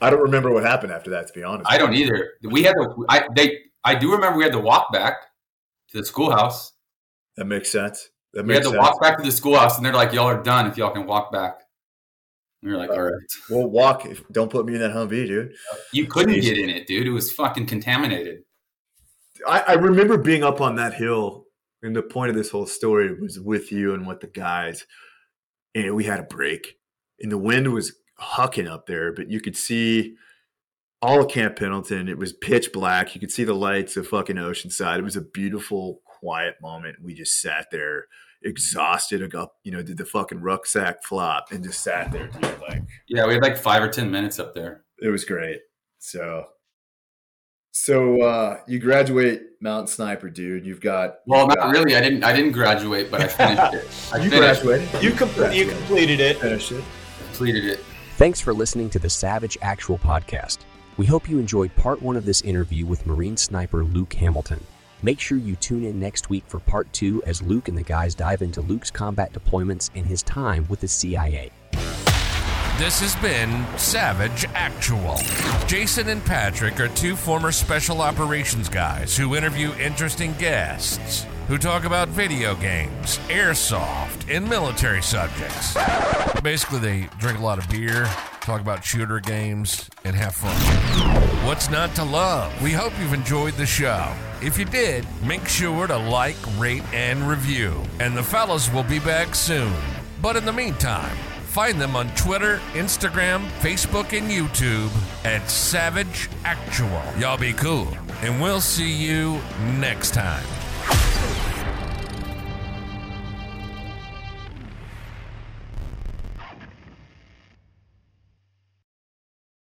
I don't remember what happened after that, to be honest. I don't either. We had to. I they. I do remember we had to walk back to the schoolhouse. That makes sense. That makes We had to sense. walk back to the schoolhouse, and they're like, "Y'all are done if y'all can walk back." We were like, uh, "All right." We'll walk. If, don't put me in that Humvee, dude. You couldn't Jeez. get in it, dude. It was fucking contaminated. I, I remember being up on that hill, and the point of this whole story was with you and with the guys, and we had a break, and the wind was hucking up there, but you could see all of Camp Pendleton. It was pitch black. You could see the lights of fucking Oceanside. It was a beautiful, quiet moment. We just sat there, exhausted. I got, you know, did the fucking rucksack flop and just sat there, dude. Like Yeah, we had like five or ten minutes up there. it was great. So, so uh, you graduate Mountain Sniper, dude. You've got Well, not really. I didn't. I didn't graduate, but I finished it. I you finished, graduated. You, com- you completed it. finished it. completed it. Thanks for listening to the Savage Actual Podcast. We hope you enjoyed part one of this interview with Marine sniper Luke Hamilton. Make sure you tune in next week for part two as Luke and the guys dive into Luke's combat deployments and his time with the CIA. This has been Savage Actual. Jason and Patrick are two former special operations guys who interview interesting guests who talk about video games, airsoft, and military subjects. Basically, they drink a lot of beer, talk about shooter games, and have fun. What's not to love? We hope you've enjoyed the show. If you did, make sure to like, rate, and review. And the fellas will be back soon. But in the meantime, find them on Twitter, Instagram, Facebook, and YouTube at Savage Actual. Y'all be cool, and we'll see you next time.